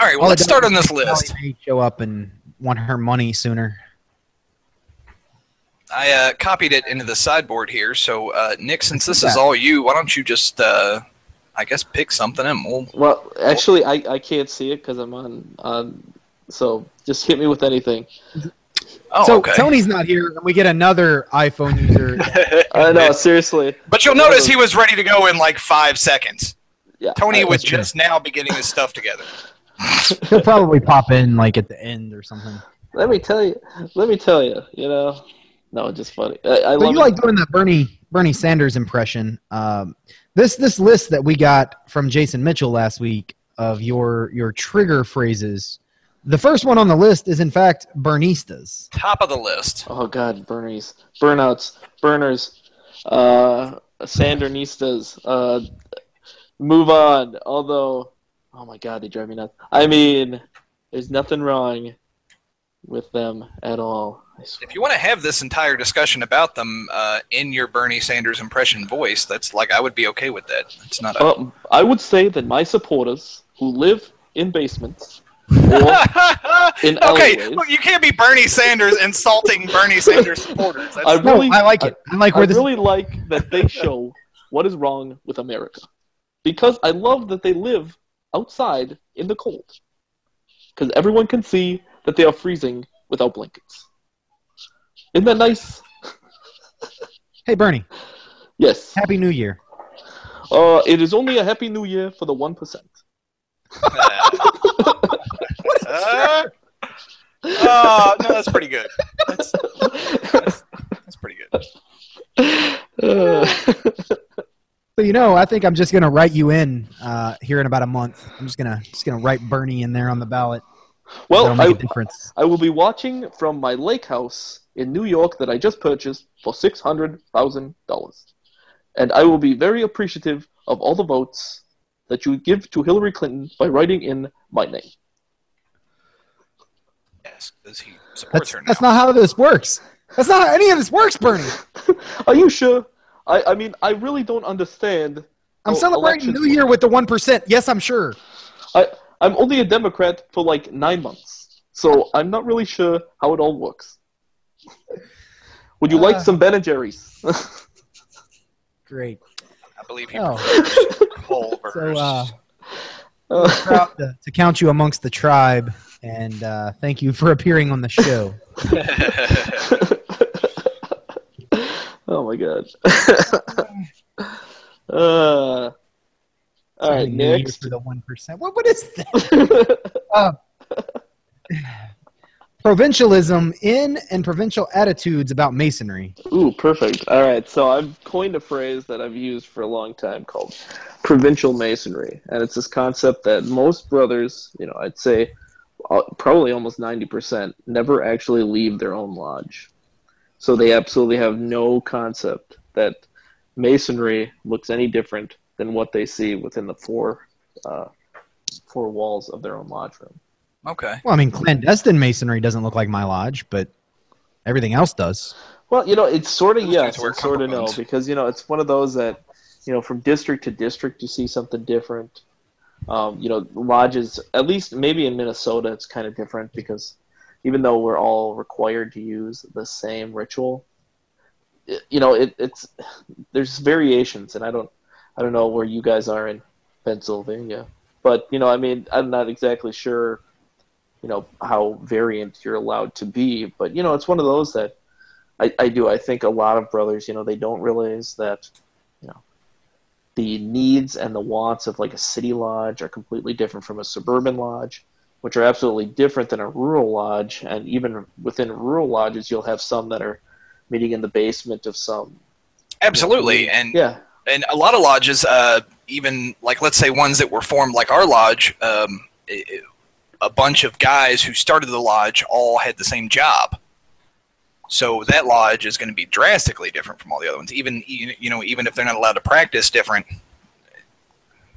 right, well, All let's start on this list. Show up and want her money sooner. I uh, copied it into the sideboard here. So, uh, Nick, since this is all you, why don't you just, uh, I guess, pick something and we'll. Well, actually, I, I can't see it because I'm on on. So just hit me with anything. Oh, so okay. Tony's not here, and we get another iPhone user. <laughs> <laughs> I know, seriously. but you'll notice he was ready to go in like five seconds. Yeah, Tony I- was that's true. just now beginning his stuff together. <laughs> He'll probably pop in like at the end or something. Let me tell you. Let me tell you. You know, no, just funny. I, I So love you it. like doing that Bernie Bernie Sanders impression? Um, this this list that we got from Jason Mitchell last week of your your trigger phrases. The first one on the list is in fact Bernistas. Top of the list. Oh God, Bernie's burnouts, burners, uh, Sandernistas. Uh, move on. Although, oh my God, they drive me nuts. I mean, there's nothing wrong with them at all. I swear. If you want to have this entire discussion about them uh, in your Bernie Sanders impression voice, that's like I would be okay with that. It's not a. Um, I would say that my supporters who live in basements <laughs> in okay, alleyways, well, you can't be Bernie Sanders insulting Bernie Sanders supporters. That's, I No, really, I like it. I like I where this. really like that they show what is wrong with America. Because I love that they live outside in the cold. Because everyone can see that they are freezing without blankets. Isn't that nice? Hey Bernie, Yes. Happy New Year. Uh, it is only a happy new year for the 1%. Uh, oh, no, that's pretty good. That's, that's, that's pretty good. Uh, So you know, I think I'm just gonna write you in uh, here in about a month. I'm just gonna just gonna write Bernie in there on the ballot. Well, That'll make I, a difference. I will be watching from my lake house in New York that I just purchased for six hundred thousand dollars, and I will be very appreciative of all the votes that you give to Hillary Clinton by writing in my name. Yes, because he supports That's her now. that's not how this works. That's not how any of this works, Bernie. <laughs> Are you sure? I, I mean, I really don't understand. I'm celebrating New Year with the one percent. Yes, I'm sure. I, I'm only a Democrat for like nine months, so I'm not really sure how it all works. Would you like Uh. some Ben and Jerry's? <laughs> Great. I believe he Oh. whole <laughs> So burgers. uh, Uh, proud to, to count you amongst the tribe, and uh, thank you for appearing on the show. <laughs> oh my god. uh, all right, next. for the one percent. What what is that? uh, provincialism in and provincial attitudes about masonry. Ooh, perfect. All right, so I've coined a phrase that I've used for a long time called provincial masonry, and it's this concept that most brothers, you know, I'd say uh, probably almost 90%, never actually leave their own lodge. So they absolutely have no concept that masonry looks any different than what they see within the four uh, four walls of their own lodge room. Okay. Well, I mean, clandestine masonry doesn't look like my lodge, but everything else does. Well, you know, it's sort of Those yes, guys wear and sort of no, because you know it's one of those that you know from district to district you see something different. Um, you know, lodges, at least maybe in Minnesota, it's kind of different because even though we're all required to use the same ritual, it, you know, it, it's there's variations, and I don't I don't know where you guys are in Pennsylvania, but you know, I mean, I'm not exactly sure, you know, how variant you're allowed to be, but you know, it's one of those that I, I do. I think a lot of brothers, you know, they don't realize that, you know, the needs and the wants of like a city lodge are completely different from a suburban lodge, which are absolutely different than a rural lodge. And even within rural lodges, you'll have some that are meeting in the basement of some. Absolutely, and Yeah, and a lot of lodges, uh, even like let's say ones that were formed like our lodge, um, i- i- a bunch of guys who started the lodge all had the same job. So that lodge is going to be drastically different from all the other ones. Even you know even if they're not allowed to practice different.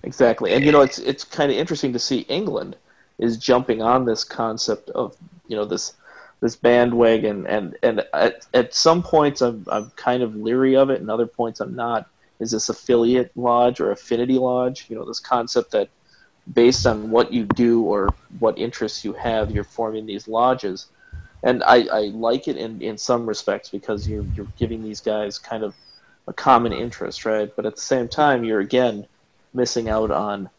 Exactly, and you know it's it's kind of interesting to see England is jumping on this concept of you know this this bandwagon, and and at at some points I'm I'm kind of leery of it, and other points I'm not. Is this affiliate lodge or affinity lodge? You know this concept that based on what you do or what interests you have, you're forming these lodges, and I, I like it in in some respects because you're you're giving these guys kind of a common interest, right? But at the same time, you're again missing out on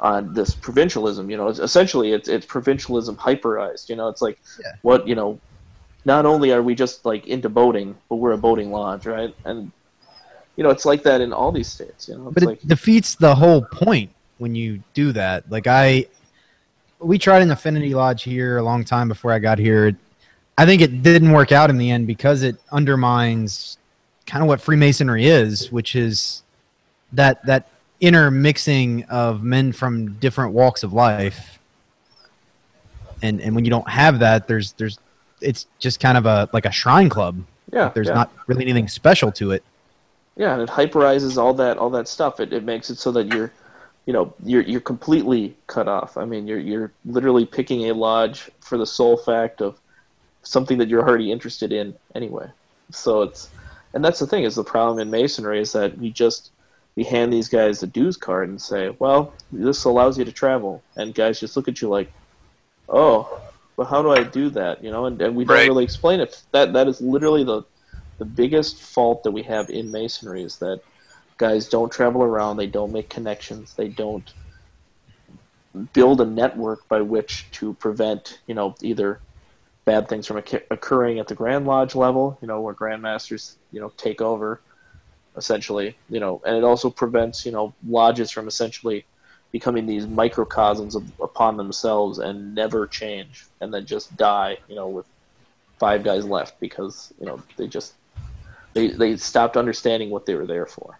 on this provincialism. You know, it's, essentially it's it's provincialism hyperized. You know, it's like Yeah. what you know. Not only are we just like into boating, but we're a boating lodge, right? And you know, it's like that in all these states. You know, it's But like it defeats the whole point when you do that. Like I, we tried an affinity lodge here a long time before I got here. I think it didn't work out in the end because it undermines kind of what Freemasonry is, which is that that intermixing of men from different walks of life. And and when you don't have that, there's there's it's just kind of a like a shrine club. yeah, There's yeah. not really anything special to it. Yeah, and it hyperizes all that all that stuff. It it makes it so that you're you know, you're you're completely cut off. I mean, you're you're literally picking a lodge for the sole fact of something that you're already interested in anyway. So it's and that's the thing is the problem in masonry is that we just we hand these guys the dues card and say, well, this allows you to travel, and guys just look at you like, oh, but how do I do that? You know, and, and we don't really explain it. That that is literally the the biggest fault that we have in masonry is that guys don't travel around, they don't make connections, they don't build a network by which to prevent, you know, either bad things from occurring at the Grand Lodge level, you know, where grandmasters, you know, take over essentially, you know, and it also prevents, you know, lodges from essentially becoming these microcosms of, upon themselves and never change and then just die, you know, with five guys left because, you know, they just they they stopped understanding what they were there for.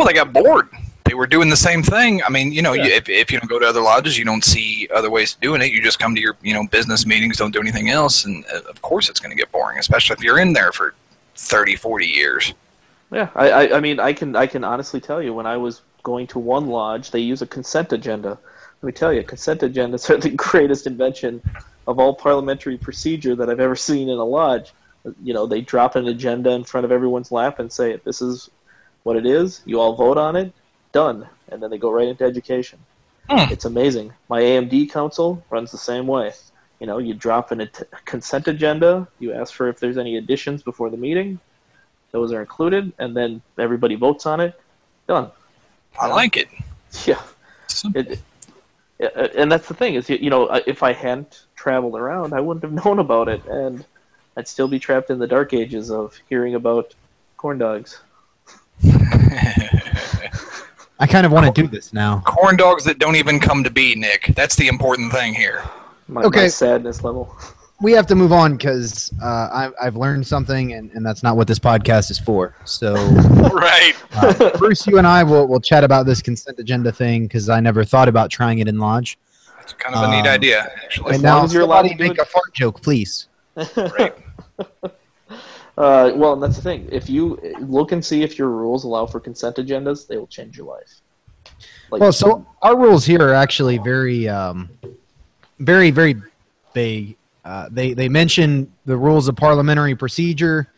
Well, they got bored. They were doing the same thing. I mean, you know, you, if, if you don't go to other lodges, you don't see other ways of doing it. You just come to your, you know, business meetings, don't do anything else, and uh, of course it's going to get boring, especially if you're in there for 30, 40 years. Yeah, I, I, I mean, I can, I can honestly tell you, when I was going to one lodge, they use a consent agenda. Let me tell you, consent agendas are <laughs> the greatest invention of all parliamentary procedure that I've ever seen in a lodge. You know, they drop an agenda in front of everyone's lap and say, "This is what it is. You all vote on it. Done." And then they go right into education. Hmm. It's amazing. My AMD council runs the same way. You know, you drop an at- consent agenda. You ask for if there's any additions before the meeting. Those are included, and then everybody votes on it. Done. I like it. <laughs> Yeah. It, it, and that's the thing is, you you know, if I hadn't traveled around, I wouldn't have <laughs> known about it, and I'd still be trapped in the dark ages of hearing about corn dogs. I kind of want to do this now. Corn dogs that don't even come to be, Nick. That's the important thing here. My, Okay. my sadness level. We have to move on because uh, I've, I've learned something, and, and that's not what this podcast is for. So, <laughs> right. uh, Bruce, you and I will, will chat about this consent agenda thing because I never thought about trying it in Lodge. It's kind of a neat Um, idea, actually. And now, as you're allowed somebody to make a fart joke, please. Right. <laughs> Uh, well, and that's the thing. If you look and see if your rules allow for consent agendas, they will change your life. Like, Well, so our rules here are actually very, um, very, very vague. Uh, they they mention the rules of parliamentary procedure,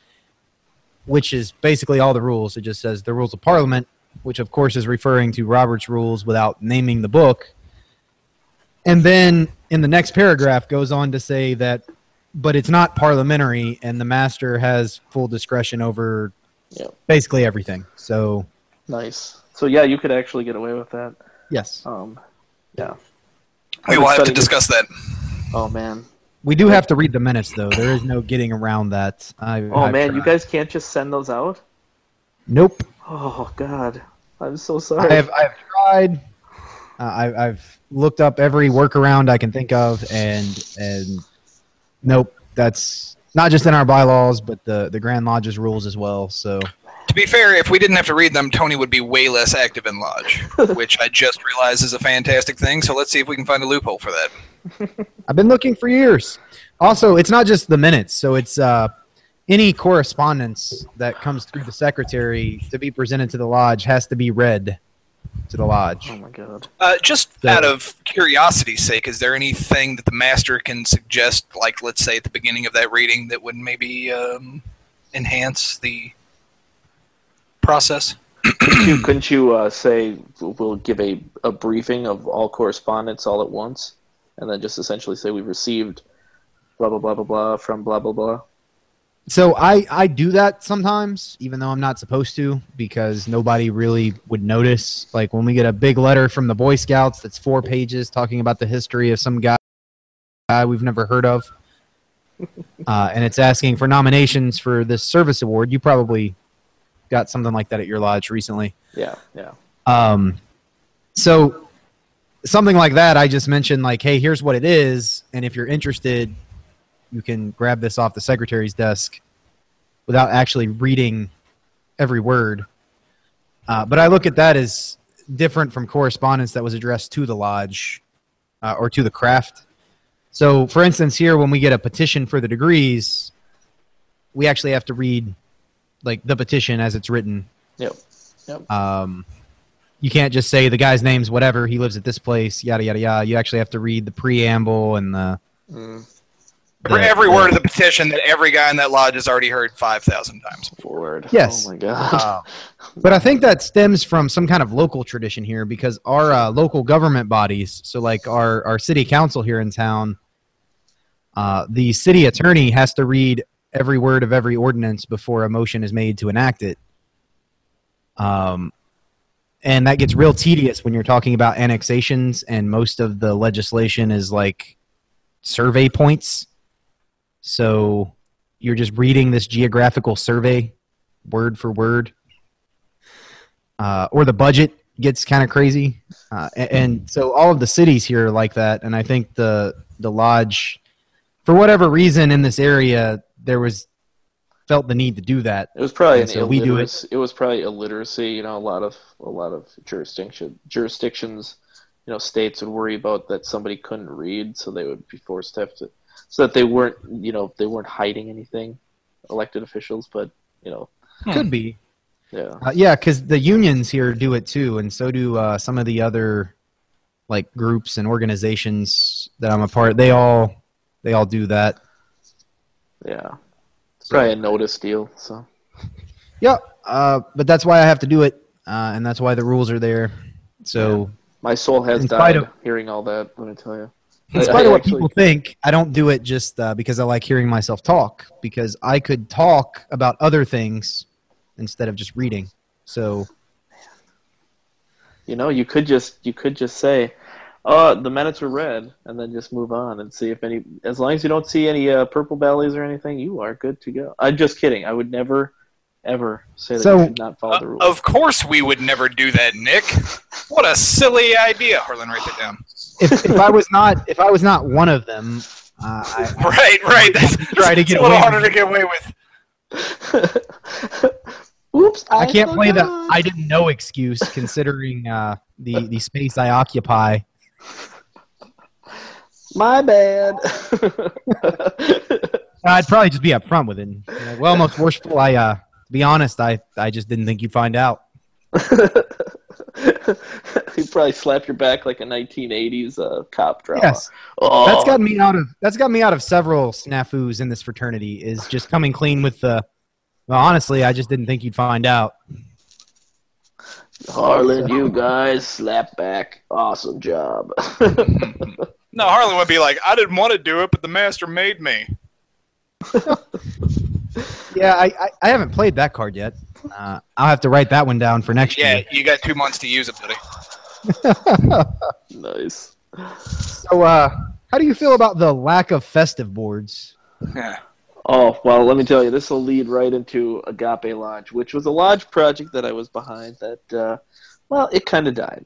which is basically all the rules. It just says the rules of parliament, which of course is referring to Robert's rules without naming the book. And then in the next paragraph goes on to say that, but it's not parliamentary, and the master has full discretion over Yeah. basically everything. So nice. So yeah, you could actually get away with that. yes, Um, yeah. we I've will have to studying this- discuss that. Oh man. We do have to read the minutes, though. There is no getting around that. I, Oh I've man, you guys can't just send those out. Nope. Oh god, I'm so sorry. I have. I've tried. Uh, I, I've looked up every workaround I can think of, and and nope. That's not just in our bylaws, but the the Grand Lodge's rules as well. So To be fair, if we didn't have to read them, Tony would be way less active in Lodge, <laughs> which I just realized is a fantastic thing. So let's see if we can find a loophole for that. <laughs> I've been looking for years. Also, it's not just the minutes. So it's uh, any correspondence that comes through the secretary to be presented to the lodge has to be read to the lodge. oh my god. Uh, just So- out of curiosity's sake, is there anything that the master can suggest, like let's say at the beginning of that reading, that would maybe um, enhance the process? couldn't you, couldn't you uh, say we'll- we'll give a, a briefing of all correspondence all at once, and then just essentially say we've received blah blah blah blah blah from blah blah blah. So I I do that sometimes, even though I'm not supposed to, because nobody really would notice. Like when we get a big letter from the Boy Scouts that's four pages talking about the history of some guy guy we've never heard of, <laughs> uh, and it's asking for nominations for this service award. You probably got something like that at your lodge recently. Yeah, yeah. Um, so something like that, I just mentioned like, hey, here's what it is, and if you're interested, you can grab this off the secretary's desk without actually reading every word. Uh, but I look at that as different from correspondence that was addressed to the lodge uh, or to the craft. So, for instance, here when we get a petition for the degrees, we actually have to read like the petition as it's written Yep. um, you can't just say the guy's name's whatever. He lives at this place. Yada yada yada. You actually have to read the preamble and the. Mm, the- every the- word of the petition that every guy in that lodge has already heard 5,000 times. forward. Yes. Oh my god. Uh, <laughs> but I think that stems from some kind of local tradition here because our uh, local government bodies, so like our, our city council here in town, uh, the city attorney has to read every word of every ordinance before a motion is made to enact it. Um, and that gets real tedious when you're talking about annexations, and most of the legislation is like survey points. So you're just reading this geographical survey word for word. Uh, or the budget gets kind of crazy, uh, a- and, so all of the cities here are like that. And I think the the lodge, for whatever reason in this area, there was felt the need to do that. It was probably And an so we do it. It was probably illiteracy. You know, a lot of a lot of jurisdiction jurisdictions, you know, states would worry about that somebody couldn't read, so they would be forced to have to, so that they weren't, you know, they weren't hiding anything, elected officials. But you know, Could be. yeah, Uh, yeah, because the unions here do it too, and so do uh, some of the other like groups and organizations that I'm a part. They all they all do that. yeah, it's So- probably a notice deal. So <laughs> Yeah, uh, but that's why I have to do it, uh, and that's why the rules are there. So, my soul has died of- hearing all that. Let me tell you. In spite I of what actually- people think, I don't do it just uh, because I like hearing myself talk. Because I could talk about other things instead of just reading. So, You know, you could just you could just say, "Oh, the minutes are read," and then just move on and see if any. As long as you don't see any uh, purple bellies or anything, you are good to go. I'm just kidding. I would never, ever say that So- you should not follow the Uh, rules. of course, we would never do that, Nick. What a silly idea, Harlan. Write that down. If, if I was not if I was not one of them, uh, I, <laughs> Right, right. That's, Try to it's get a little harder with to get away with. <laughs> Oops! I can't play the. I didn't know excuse considering uh, the the space I occupy. My bad. <laughs> I'd probably just be upfront with it. and be like, well, most worshipful, I uh, to be honest, I I just didn't think you'd find out. <laughs> He'd probably slap your back like a 1980s uh, cop drama. Yes, Oh, that's gotten me out of that's got me out of several snafus in this fraternity. Is just coming clean with the. Well, honestly, I just didn't think you'd find out. Harlan, you guys slap back. Awesome job. <laughs> <laughs> No, Harlan would be like, I didn't want to do it, but the master made me. Yeah, I I, I haven't played that card yet. Uh, I'll have to write that one down for next Yeah, year. Yeah, you got two months to use it, buddy. <laughs> nice. So, uh, how do you feel about the lack of festive boards? Yeah. Oh, well, let me tell you, this will lead right into Agape Lodge, which was a lodge project that I was behind that, uh, well, it kind of died.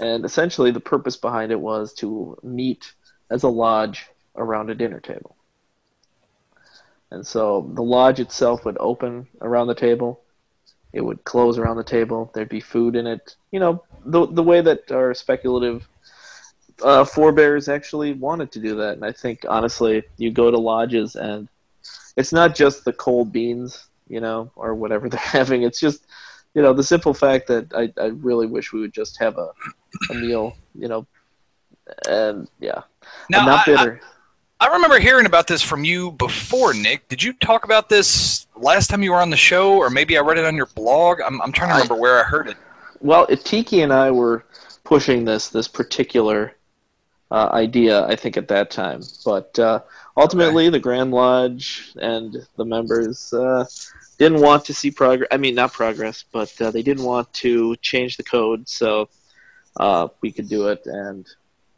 And essentially, the purpose behind it was to meet as a lodge around a dinner table. And so the lodge itself would open around the table. It would close around the table. There'd be food in it. You know, the, the way that our speculative uh, forebears actually wanted to do that. And I think, honestly, you go to lodges and it's not just the cold beans, you know, or whatever <laughs> they're having. It's just, you know, the simple fact that I, I really wish we would just have a, a meal, you know, and yeah, Now, I'm not I- I- bitter. I remember hearing about this from you before, Nick. Did you talk about this last time you were on the show, or maybe I read it on your blog? I'm, I'm trying to I- remember where I heard it. Well, Tiki and I were pushing this this particular uh, idea, I think at that time, but uh, ultimately the Grand Lodge and the members uh, didn't want to see progress. I mean, not progress, but uh, they didn't want to change the code, so uh, we could do it, and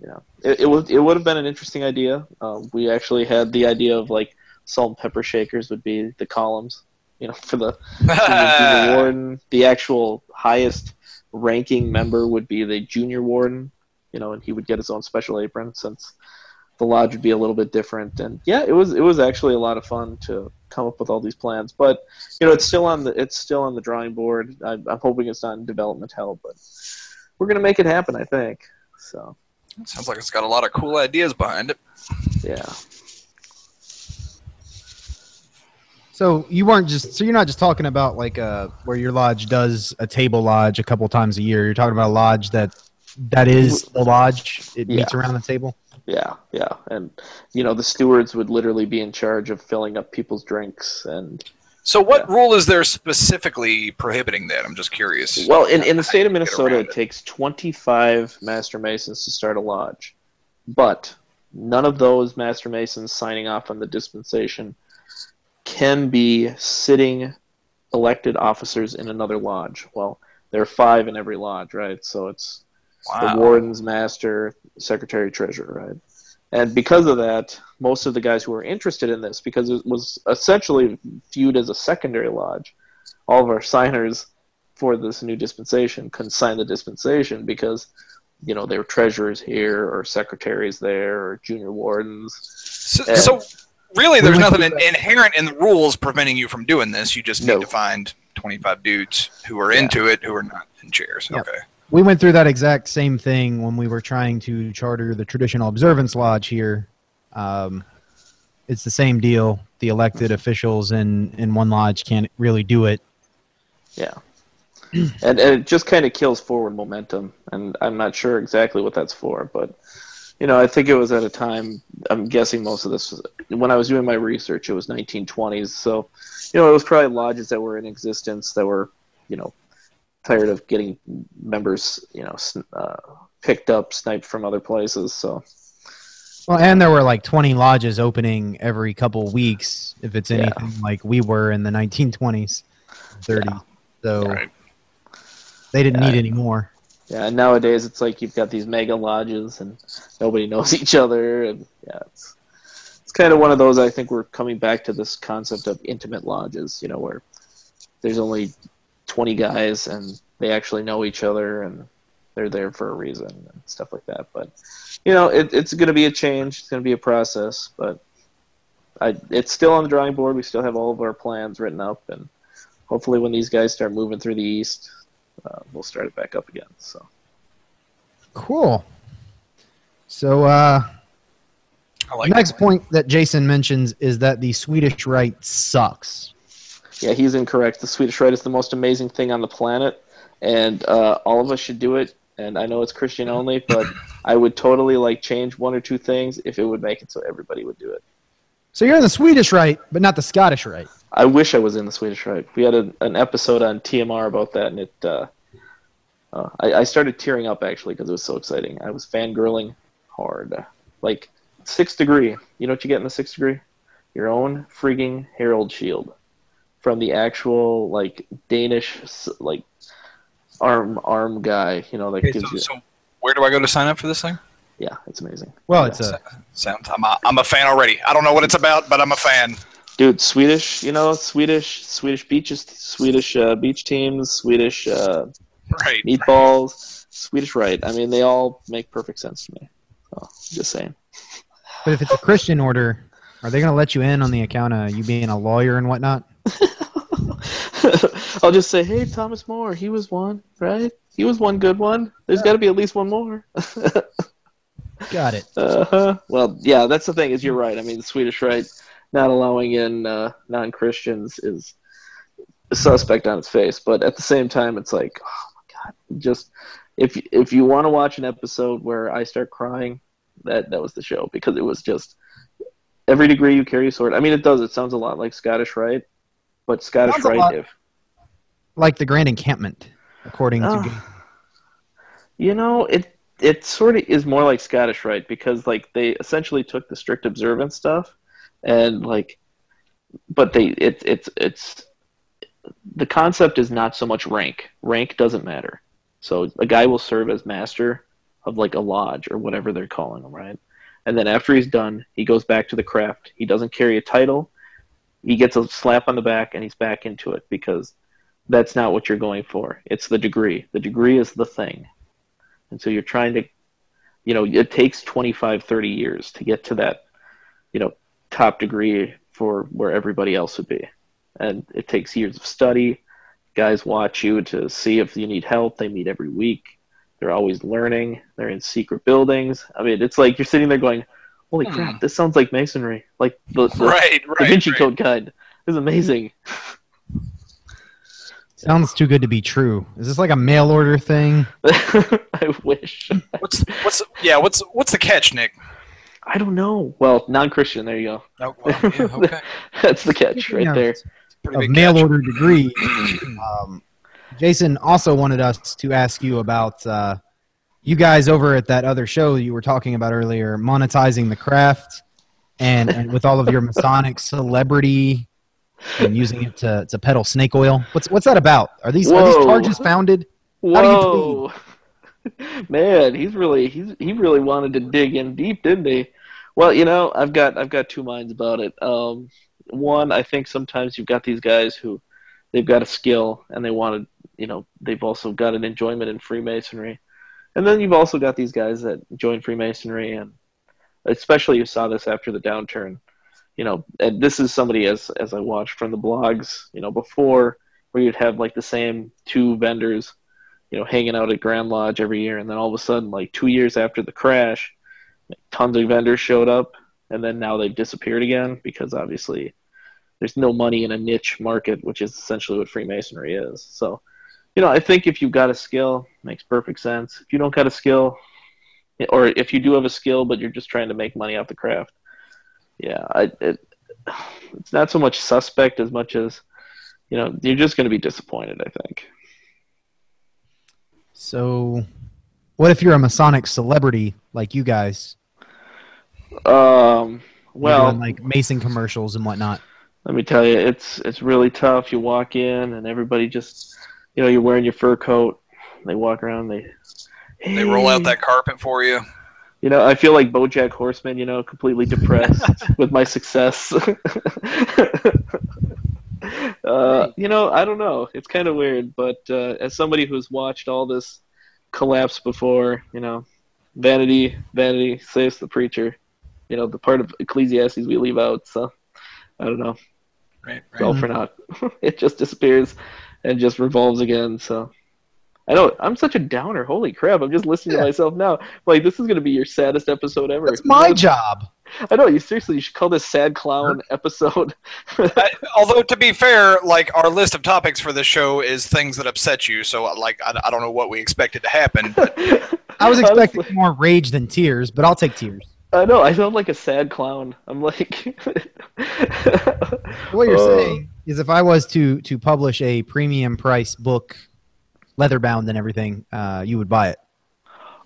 you know, it, it would it would have been an interesting idea. Uh, we actually had the idea of like salt and pepper shakers would be the columns, you know, for the <laughs> junior warden. The actual highest ranking member would be the junior warden, you know, and he would get his own special apron since the lodge would be a little bit different. And yeah, it was it was actually a lot of fun to come up with all these plans. But you know, it's still on the it's still on the drawing board. I, I'm hoping it's not in development hell, but we're gonna make it happen. I think so. Sounds like it's got a lot of cool ideas behind it. Yeah. So you weren't just so you're not just talking about like uh where your lodge does a table lodge a couple times a year. You're talking about a lodge that that is the lodge. It meets around the table. Yeah, yeah, and you know the stewards would literally be in charge of filling up people's drinks and So, what rule is there specifically prohibiting that? I'm just curious. Well, in, in the state of Minnesota, around it takes 25 Master Masons to start a lodge. But none of those Master Masons signing off on the dispensation can be sitting elected officers in another lodge. Well, there are five in every lodge, right? So it's wow. the warden's master, secretary, treasurer, right? And because of that, most of the guys who were interested in this, because it was essentially viewed as a secondary lodge, all of our signers for this new dispensation couldn't sign the dispensation because, you know, they were treasurers here or secretaries there or junior wardens. So, Yeah. so really, there's nothing in, inherent in the rules preventing you from doing this. You just No. need to find 25 dudes who are Yeah. into it who are not in chairs. Yep. Okay. We went through that exact same thing when we were trying to charter the traditional observance lodge here. Um, it's the same deal. The elected officials in, in one lodge can't really do it. Yeah. <clears throat> and, and it just kind of kills forward momentum, and I'm not sure exactly what that's for, but you know, I think it was at a time. I'm guessing most of this was when I was doing my research. It was 1920s, so you know, it was probably lodges that were in existence that were, you know, tired of getting members, you know, uh, picked up, sniped from other places. So Well, and there were like 20 lodges opening every couple weeks, if it's Yeah. anything like we were in the 1920s, 30s. So Right. they didn't Yeah. need any more. yeah, and nowadays it's like you've got these mega lodges and nobody knows <laughs> each other, and yeah, it's it's kind of one of those. I think we're coming back to this concept of intimate lodges, you know, where there's only 20 guys and they actually know each other and they're there for a reason and stuff like that. But you know, it, it's going to be a change. It's going to be a process, but I, it's still on the drawing board. We still have all of our plans written up, and hopefully, when these guys start moving through the east, uh, we'll start it back up again. So. Cool. So, uh, I like next that. point that Jason mentions is that the Swedish Rite sucks. Yeah, he's incorrect. The Swedish Rite is the most amazing thing on the planet, and uh, all of us should do it. And I know it's Christian only, but I would totally like change one or two things if it would make it so everybody would do it. So you're in the Swedish Rite, but not the Scottish Rite. I wish I was in the Swedish Rite. We had a, an episode on TMR about that, and it. Uh, uh, I, I started tearing up actually because it was so exciting. I was fangirling hard, like sixth degree. You know what you get in the sixth degree? Your own freaking herald shield from the actual like Danish like arm arm guy. You know that Okay, gives so, you. so where do I go to sign up for this thing? Yeah, it's amazing. Well, it's a Sounds. I'm a, I'm a fan already. I don't know what it's about, but I'm a fan. Dude, Swedish, you know, Swedish, Swedish beaches, Swedish uh, beach teams, Swedish uh, Right. meatballs, Swedish Rite. I mean, they all make perfect sense to me. So, just saying. but if it's a Christian order, are they going to let you in on the account of you being a lawyer and whatnot? <laughs> <laughs> I'll just say, hey, Thomas More, he was one, right? He was one good one. There's got to be at least one more. <laughs> Got it. uh-huh. Well, yeah, that's the thing. Is you're right. I mean, the Swedish Rite not allowing in uh, non-Christians is suspect on its face, but at the same time, it's like, oh my god, just if if you want to watch an episode where I start crying, that that was the show because it was just every degree you carry a sword. I mean, it does. It sounds a lot like Scottish Rite, but Scottish Sounds a Rite, lot. if Like the Grand Encampment, according to. Oh. You know, it it sort of is more like Scottish Rite because like they essentially took the strict observance stuff and like but they it it's it's the concept is not so much rank. Rank doesn't matter. So a guy will serve as master of like a lodge or whatever they're calling them, right? And then after he's done, he goes back to the craft. He doesn't carry a title. He gets a slap on the back and he's back into it because that's not what you're going for. It's the degree. The degree is the thing. And so you're trying to, you know, it takes 25, 30 years to get to that, you know, top degree for where everybody else would be. And it takes years of study. Guys watch you to see if you need help. They meet every week. They're always learning. They're in secret buildings. I mean, it's like you're sitting there going, holy Hmm. crap, this sounds like masonry. Like the, the Right. Da Right. Vinci right. Code guide. This is amazing. <laughs> Sounds too good to be true. Is this like a mail order thing? <laughs> I wish. What's what's yeah? What's what's the catch, Nick? I don't know. Well, non-Christian. There you go. Oh, well, yeah, okay. <laughs> That's the catch right Yeah. there. Pretty Of mail catch. order degree. <clears throat> um, Jason also wanted us to ask you about uh, you guys over at that other show you were talking about earlier, monetizing the craft, and, and with all of your Masonic celebrity and using it to, to peddle snake oil. What's what's that about? Are these are these charges founded? How do you Whoa, <laughs> man, he's really he's he really wanted to dig in deep, didn't he? Well, you know, I've got I've got two minds about it. Um, one, I think sometimes you've got these guys who they've got a skill and they want to, you know, they've also got an enjoyment in Freemasonry, and then you've also got these guys that join Freemasonry and especially you saw this after the downturn. You know, and this is somebody as as I watched from the blogs, you know, before where you'd have like the same two vendors, you know, hanging out at Grand Lodge every year, and then all of a sudden, like two years after the crash, tons of vendors showed up, and then now they've disappeared again because obviously there's no money in a niche market, which is essentially what Freemasonry is. So, you know, I think if you've got a skill, makes perfect sense. If you don't got a skill, or if you do have a skill but you're just trying to make money off the craft, yeah, I, it, it's not so much suspect as much as you know you're just going to be disappointed. I think. So, what if you're a Masonic celebrity like you guys? Um. Well, doing, like Mason commercials and whatnot. let me tell you, it's it's really tough. You walk in and everybody just, you know, you're wearing your fur coat. They walk around. They They roll out that carpet for you. You know, I feel like BoJack Horseman. You know, completely depressed <laughs> with my success. <laughs> uh, you know, I don't know. It's kind of weird, but uh, as somebody who's watched all this collapse before, you know, vanity, vanity saves the preacher. You know, the part of Ecclesiastes we leave out. So I don't know. Right, right. For not, <laughs> it just disappears and just revolves again. So. I know I'm such a downer. Holy crap! I'm just listening Yeah. to myself now. Like this is gonna be your saddest episode ever. That's my job. I know you seriously. You should call this "Sad Clown" episode. I, <laughs> although to be fair, like our list of topics for this show is things that upset you. So like I, I don't know what we expected to happen. <laughs> I was expecting Honestly, more rage than tears, but I'll take tears. I know. I sound like a sad clown. I'm like. <laughs> What you're Uh, saying is, if I was to to publish a premium price book, leather bound and everything, uh, you would buy it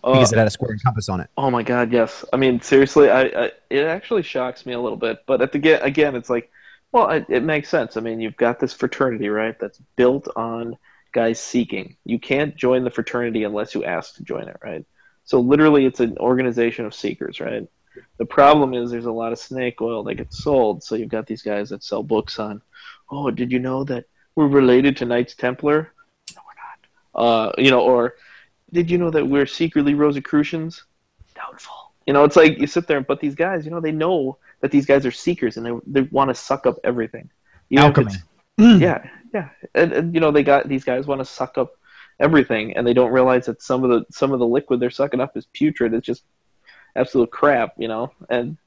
uh, because it had a square and compass on it. Oh my god, yes. I mean, seriously, I, I it actually shocks me a little bit, but at the get again, it's like, well, it, it makes sense. I mean, you've got this fraternity, right? That's built on guys seeking. You can't join the fraternity unless you ask to join it, right? So literally, it's an organization of seekers, right? The problem is there's a lot of snake oil that gets sold. So you've got these guys that sell books on, oh, did you know that we're related to Knights Templar? No, we're not. Uh, you know, or did you know that we're secretly Rosicrucians? Doubtful. You know, it's like you sit there and but these guys, you know, they know that these guys are seekers and they they want to suck up everything. Even if Alchemy. it's- Yeah, yeah, and, and you know they got these guys want to suck up everything, and they don't realize that some of the some of the liquid they're sucking up is putrid. It's just absolute crap, you know. And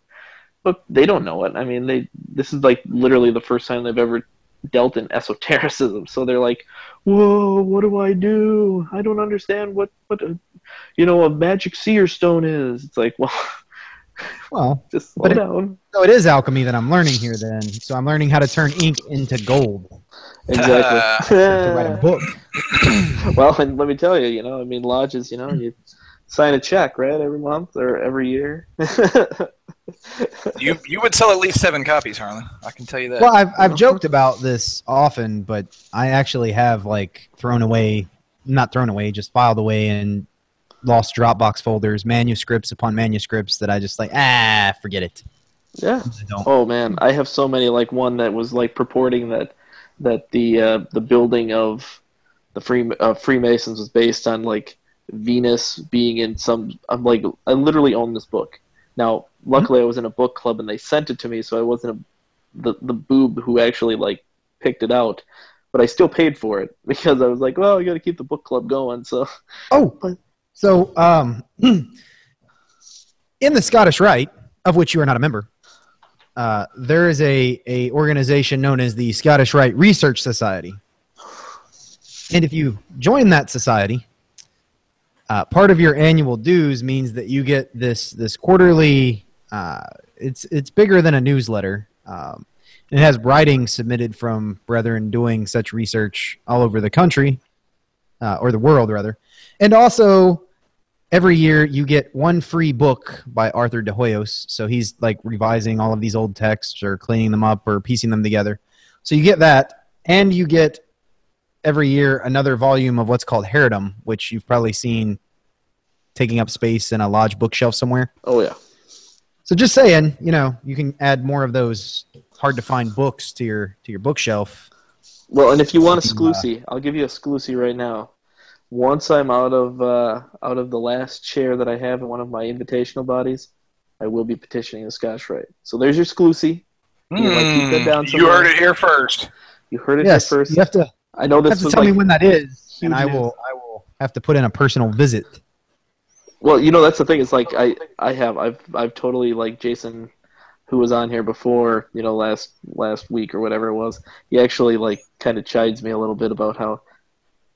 but they don't know it. I mean, they this is like literally the first time they've ever dealt in esotericism. So they're like, "Whoa, what do I do? I don't understand what what a, you know a magic seer stone is." It's like, well, <laughs> Well, just slow But it- down. so it is alchemy that I'm learning here. Then, so I'm learning how to turn ink into gold Exactly. <laughs> to write a book. <laughs> well, and let me tell you, you know, I mean, lodges, you know, you sign a check, right, every month or every year. <laughs> you you would sell at least seven copies, Harlan. I can tell you that. Well, I've I've joked about this often, but I actually have like thrown away, not thrown away, just filed away in lost Dropbox folders, manuscripts upon manuscripts that I just like ah, forget it. yeah. Don't. Oh man, I have so many. Like one that was like purporting that that the uh, the building of the Free uh, Freemasons was based on like Venus being in some. I'm like, I literally own this book. Now, luckily, I was in a book club and they sent it to me, so I wasn't a, the the boob who actually like picked it out. But I still paid for it <laughs> because I was like, well, you got to keep the book club going. So Oh, so um, <clears throat> in the Scottish Rite, of which you are not a member, uh, there is a a organization known as the Scottish Rite Research Society, and if you join that society, uh, part of your annual dues means that you get this this quarterly. Uh, it's it's bigger than a newsletter. Um, it has writing submitted from brethren doing such research all over the country, uh, or the world rather, and also every year you get one free book by Arthur De Hoyos. So he's like revising all of these old texts or cleaning them up or piecing them together. So you get that, and you get every year another volume of what's called Heredom, which you've probably seen taking up space in a lodge bookshelf somewhere. oh yeah, So just saying, you know, you can add more of those hard to find books to your to your bookshelf. Well, and if you want a Something, uh, Sclusy, I'll give you a Sclusy right now. Once I'm out of uh, out of the last chair that I have in one of my invitational bodies, I will be petitioning the Scotch Rite. So there's your Sclusy. You might keep that down Hmm. you heard it here first. You heard it Yes, here first. you have to, I know you this have to was tell like, me when that is, and huge I will I will have to put in a personal visit. Well, you know that's the thing. It's like I I have I've I've totally like Jason, who was on here before. You know, last last week or whatever it was. He actually like kind of chides me a little bit about how,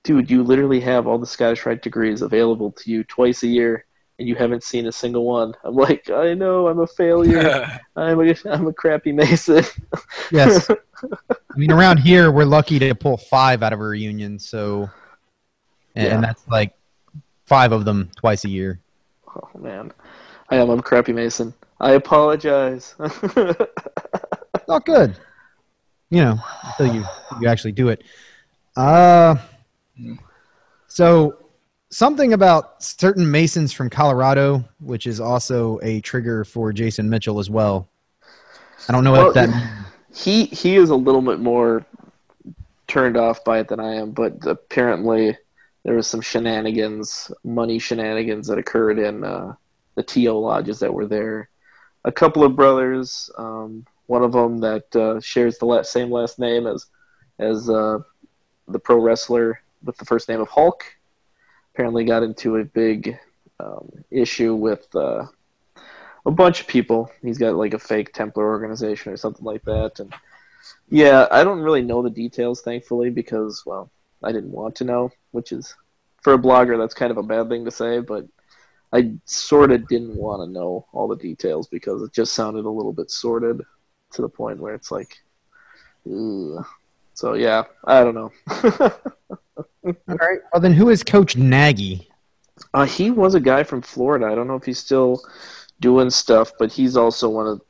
dude, you literally have all the Scottish Rite degrees available to you twice a year, and you haven't seen a single one. I'm like, I know, I'm a failure. <laughs> I'm a I'm a crappy Mason. Yes. <laughs> I mean, around here, we're lucky to pull five out of a reunion, so, and, Yeah. and that's like five of them twice a year. oh man, I am. I'm a crappy Mason. I apologize. Not good. You know, until you you actually do it. Uh, so something about certain Masons from Colorado, which is also a trigger for Jason Mitchell as well. I don't know Well, what that. He he is a little bit more turned off by it than I am, but apparently there was some shenanigans, money shenanigans that occurred in uh, the TO lodges that were there. A couple of brothers, um, one of them that uh, shares the la- same last name as as uh, the pro wrestler with the first name of Hulk, apparently got into a big um, issue with uh, a bunch of people. He's got like a fake Templar organization or something like that, and yeah, I don't really know the details, thankfully, because well, I didn't want to know, which is for a blogger that's kind of a bad thing to say, but I sort of didn't want to know all the details because it just sounded a little bit sordid to the point where it's like, ugh. so yeah, I don't know. <laughs> All right. Well, then who is Coach Nagy? Uh, he was a guy from Florida. I don't know if he's still doing stuff, but he's also one of.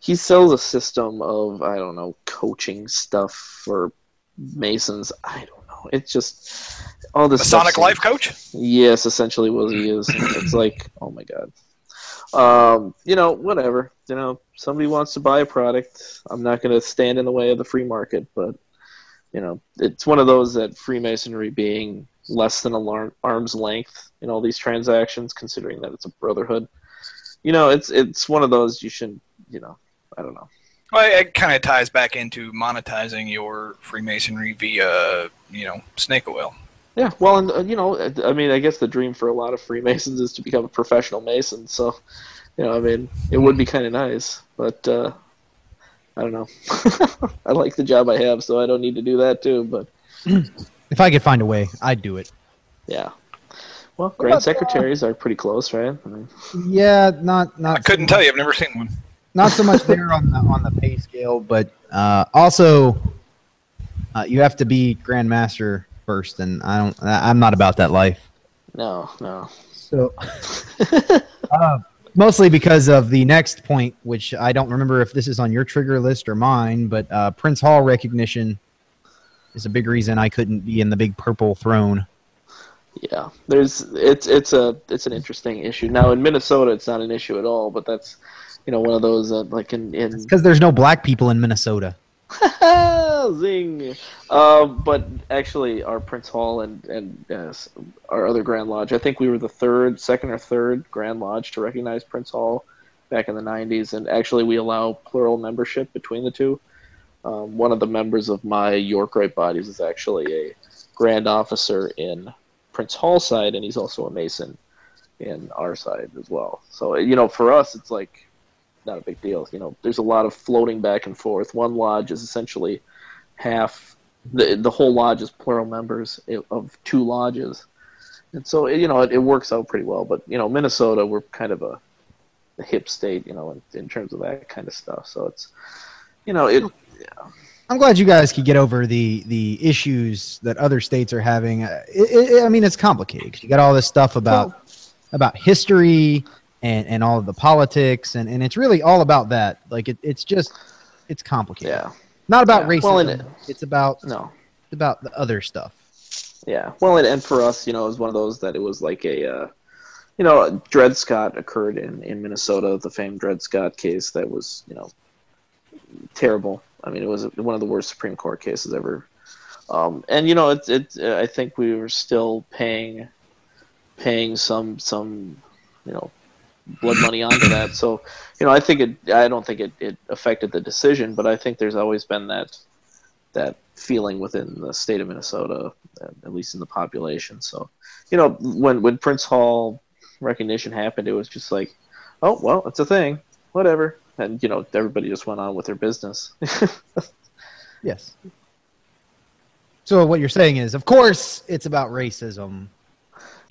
He sells a system of I don't know coaching stuff for Masons. I don't know. It's just all this Masonic life coach. Yes, essentially what he is. It's like, <clears throat> oh my god. Um, you know, whatever. You know, somebody wants to buy a product. I'm not going to stand in the way of the free market, but you know, it's one of those that Freemasonry being less than a arm's length in all these transactions, considering that it's a brotherhood. You know, it's it's one of those you shouldn't. You know, I don't know. Well, it kind of ties back into monetizing your Freemasonry via, you know, snake oil. Yeah, well, and uh, you know, uh, I mean, I guess the dream for a lot of Freemasons is to become a professional Mason. So, you know, I mean, it would be kind of nice, but uh, I don't know. <laughs> I like the job I have, so I don't need to do that too. But <clears throat> If I could find a way, I'd do it. yeah, well, about, grand uh, secretaries are pretty close, right? I mean, Yeah, not not. I couldn't tell you. I've never seen one. not so much there on the on the pay scale, but uh, also uh, you have to be grandmaster first, and I don't. I- I'm not about that life. no, no. So, <laughs> uh, mostly because of the next point, which I don't remember if this is on your trigger list or mine, but uh, Prince Hall recognition is a big reason I couldn't be in the big purple throne. Yeah, there's it's it's a it's an interesting issue. Now in Minnesota, it's not an issue at all, but that's you know one of those that like in in Because there's no black people in Minnesota. <laughs> Zing. Uh, but actually, our Prince Hall and and yes, our other Grand Lodge. I think we were the third, second or third Grand Lodge to recognize Prince Hall back in the '90s, and actually we allow plural membership between the two. Um, one of the members of my York Rite bodies is actually a Grand Officer in Prince Hall side, and he's also a Mason in our side as well. So you know, for us, it's like not a big deal. You know, there's a lot of floating back and forth. One lodge is essentially half the the whole lodge is plural members of two lodges, and so you know it, it works out pretty well. But you know, Minnesota, we're kind of a, a hip state, you know, in, in terms of that kind of stuff. So it's you know it. Hmm. I'm glad you guys could get over the the issues that other states are having. Uh, It, it, I mean, it's complicated. 'cause You got all this stuff about about history and and all of the politics, and and it's really all about that. Like it, it's just it's complicated. Yeah. Not about Yeah. racism. Well, it- it's about No. it's about the other stuff. Yeah. Well, and, and for us, you know, it was one of those that it was like a, uh, you know, Dred Scott occurred in, in Minnesota, the famed Dred Scott case that was, you know, terrible. I mean, it was one of the worst Supreme Court cases ever. Um, and you know, it's it. I think we were still paying, paying some some, you know, blood money onto that. So, you know, I think it. I don't think it, it affected the decision, but I think there's always been that that feeling within the state of Minnesota, at least in the population. So, you know, when when Prince Hall recognition happened, it was just like, oh well, it's a thing, whatever, and you know, everybody just went on with their business. <laughs> yes. So what you're saying is, of course, it's about racism.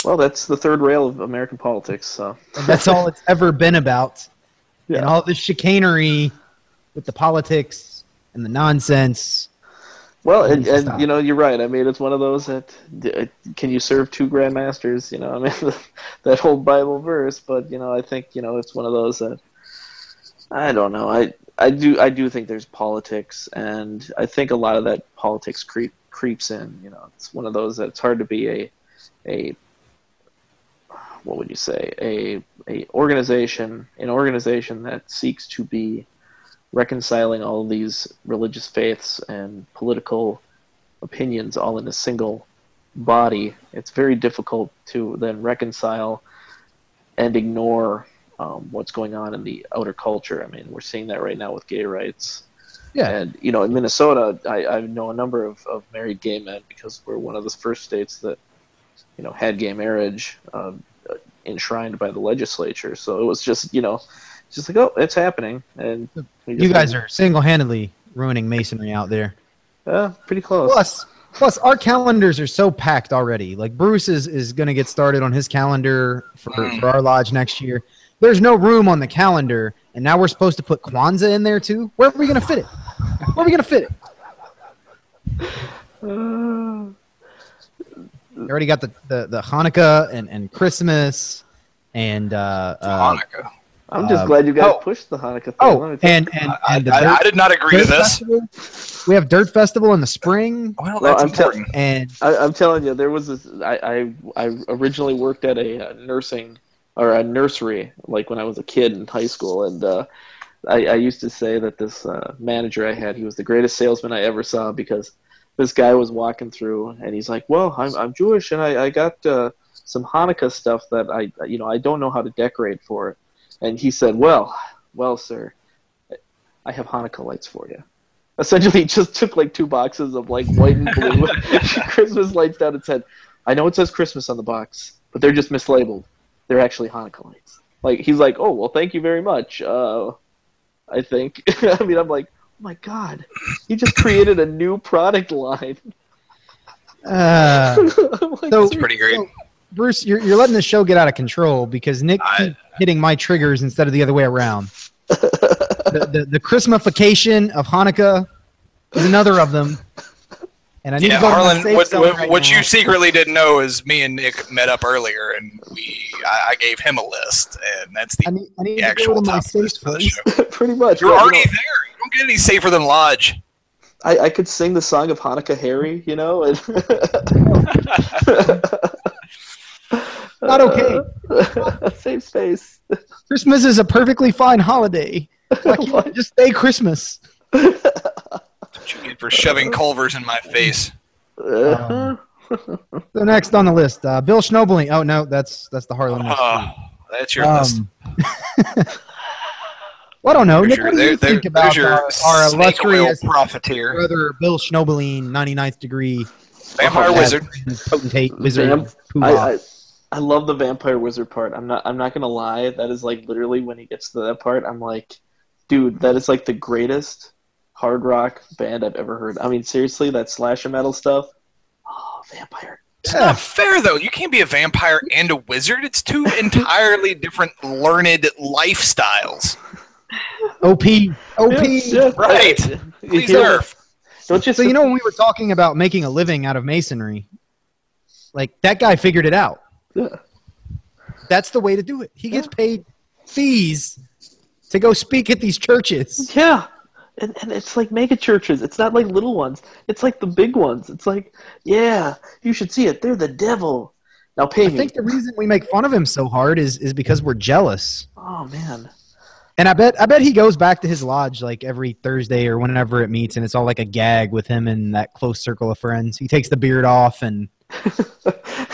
Well, that's the third rail of American politics. So that's all it's ever been about. <laughs> Yeah. And all the chicanery with the politics and the nonsense. Well, and, and you know, you're right. I mean, it's one of those that uh, can you serve two grandmasters? You know, I mean, <laughs> that whole Bible verse. But you know, I think you know it's one of those that I don't know. I I do I do think there's politics, and I think a lot of that politics creep creeps in. You know, it's one of those that it's hard to be a a what would you say a a organization an organization that seeks to be reconciling all these religious faiths and political opinions all in a single body, it's very difficult to then reconcile and ignore um, what's going on in the outer culture. I mean, we're seeing that right now with gay rights. Yeah. And, you know, in Minnesota, I, I know a number of, of married gay men because we're one of the first states that, you know, had gay marriage um, enshrined by the legislature. So it was just, you know, just like, oh, it's happening. And You guys are single-handedly ruining masonry out there. uh, pretty close. Plus, plus, our calendars are so packed already. Like Bruce is, is going to get started on his calendar for, for our lodge next year. There's no room on the calendar, and now we're supposed to put Kwanzaa in there too. Where are we going to fit it? Where are we going to fit it? <sighs> Uh, We already got the, the, the Hanukkah and, and Christmas and uh, uh, Hanukkah. I'm just Uh, glad you guys oh. pushed the Hanukkah thing. Oh, me tell you. and and, I, the I- Dirt- I did not agree to this. Festival. We have Dirt Festival in the spring, Well, Well, I'm tell- important. and I, I'm telling you, there was this. I, I I originally worked at a, uh nursing or a nursery, like when I was a kid in high school, and uh, I, I used to say that this uh, manager I had, he was the greatest salesman I ever saw because this guy was walking through, and he's like, "Well, I'm I'm Jewish, and I I got uh, some Hanukkah stuff that I you know I don't know how to decorate for it," and he said, "Well, well, sir, I have Hanukkah lights for you." Essentially, <laughs> he just took like two boxes of like white and blue <laughs> <laughs> Christmas lights down and said, "I know it says Christmas on the box, but they're just mislabeled. They're actually Hanukkah lights." Like he's like, "Oh well, thank you very much." Uh, I think. <laughs> I mean, I'm like, "Oh my god, he just created a new product line." <laughs> uh, like, So- It's pretty great. so, Bruce, you're, you're letting the show get out of control because Nick I- keep hitting my triggers instead of the other way around. <laughs> the, the, the Christmasification of Hanukkah is another of them. And I need Yeah, to go to my Harlan, safe what, zone what, right what now. you secretly didn't know is me and Nick met up earlier, and we I, I gave him a list, and that's I the need, I need the to go actual to my top safe list for the place. show. <laughs> pretty much. You're yeah, you already know, there. You don't get any safer than Lodge. I, I could sing the song of Hanukkah Harry, you know. And <laughs> Not okay. <laughs> Safe space. Christmas is a perfectly fine holiday. Why can't just stay Christmas? What you get for shoving Culvers in my face? <laughs> Uh, So next on the list, uh, Bill Schnoebelen. Oh no, that's that's the Harlan. list. Oh, that's your list. Um, <laughs> well, I don't know. There's Nick, your, what do you there, think about your our, our illustrious profiteer, brother Bill Schnoebelen, 99th degree vampire Oh, wizard. potentate wizard? Vamp- I, I I love the vampire wizard part. I'm not I'm not gonna lie. That is like literally when he gets to that part, I'm like, dude, that is like the greatest hard rock band I've ever heard. I mean, seriously, that slasher metal stuff. Oh, vampire. It's not fair though. You can't be a vampire and a wizard. It's two <laughs> entirely different learned lifestyles. OP, OP. Yeah. Right. You Please know, nerf. Don't you So you know when we were talking about making a living out of masonry, like that guy figured it out. Yeah. That's the way to do it. He gets paid fees to go speak at these churches. Yeah. And, and it's like mega churches. It's not like little ones. It's like the big ones. It's like, yeah, you should see it. They're the devil. Now pay I me. think the reason we make fun of him so hard is is because we're jealous. oh man. And I bet I bet he goes back to his lodge like every Thursday or whenever it meets, and it's all like a gag with him and that close circle of friends. He takes the beard off and <laughs>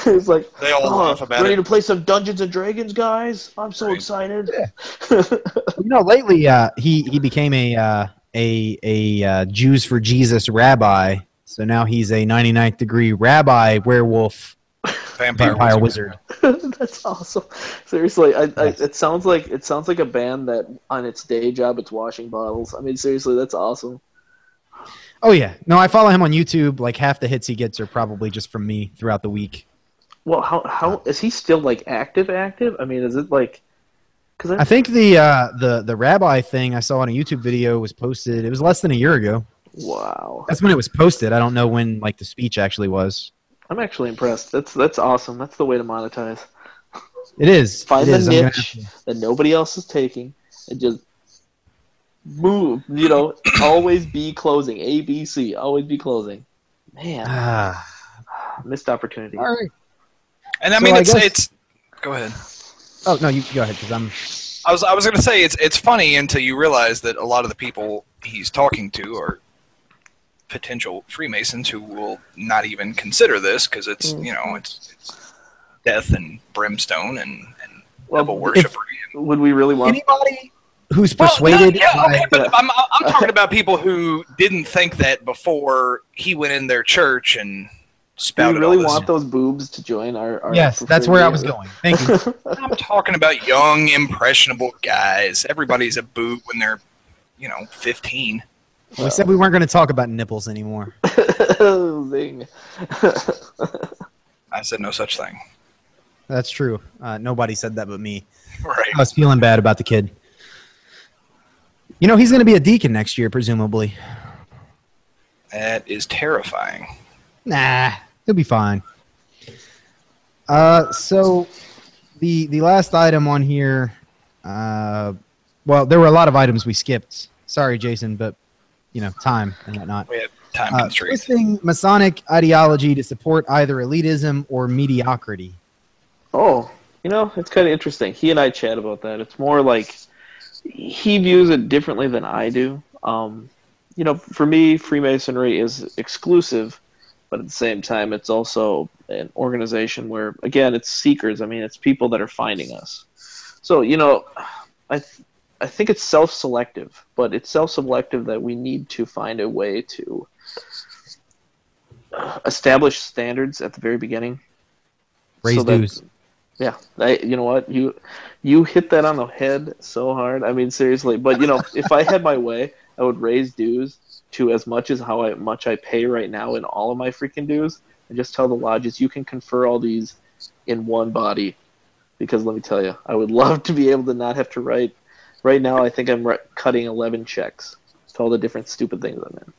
it's like, They all oh, laugh about ready it. to play some Dungeons and Dragons, guys? I'm so Right. excited. <laughs> You know, lately uh, he he became a uh, a a uh, Jews for Jesus rabbi. So now he's a 99th degree rabbi werewolf Vampire, vampire wizard. wizard. <laughs> That's awesome. Seriously, I, I, it sounds like it sounds like a band that on its day job it's washing bottles. I mean, seriously, that's awesome. Oh yeah, no, I follow him on YouTube. Like half the hits he gets are probably just from me throughout the week. Well, how how is he still like active? Active? I mean, is it like? Because I think the uh, the the rabbi thing I saw on a YouTube video was posted. It was less than a year ago. wow, That's when it was posted. I don't know when like the speech actually was. I'm actually impressed. That's that's awesome. That's the way to monetize. It is. Find it the is. I'm gonna niche. that nobody else is taking and just move. You know, <coughs> always be closing. A B C. Always be closing. Man, Ah, missed opportunity. all right. And I So mean, I it's guess- it's. Go ahead. Oh no, you go ahead because I'm. I was I was gonna say it's it's funny until you realize that a lot of the people he's talking to are potential Freemasons who will not even consider this because it's mm. you know it's, it's death and brimstone and and Well, devil worship. Would we really want? Anybody who's Well, persuaded. no, yeah, okay, by- but I'm, I'm talking about people who didn't think that before he went in their church and Do we spouted really all this. want those boobs to join our? our yes, that's where I was going. Thank you. <laughs> I'm talking about young, impressionable guys. Everybody's a boob when they're, you know, 15. we said we weren't going to talk about nipples anymore. <laughs> Zing. I said no such thing. That's true. Uh, nobody said that but me. Right. I was feeling bad about the kid. You know, he's going to be a deacon next year, presumably. That is terrifying. Nah, he'll be fine. Uh, so the the last item on here, uh, well, there were a lot of items we skipped. Sorry, Jason, but you know, time and whatnot. We had time Uh, constraints. twisting Masonic ideology to support either elitism or mediocrity. Oh, you know, it's kind of interesting. He and I chat about that. It's more like he views it differently than I do. Um, you know, for me, Freemasonry is exclusive, but at the same time, it's also an organization where, again, it's seekers. I mean, it's people that are finding us. So, you know, I th- I think it's self-selective, but it's self-selective that we need to find a way to establish standards at the very beginning. Raise So that- dues. yeah, I, you know what you you hit that on the head so hard. I mean, seriously. But you know, if I had my way, I would raise dues to as much as how I, much I pay right now in all of my freaking dues, and just tell the lodges you can confer all these in one body. Because let me tell you, I would <laughs> love to be able to not have to write. Right now, I think I'm ri- cutting eleven checks to all the different stupid things I'm in.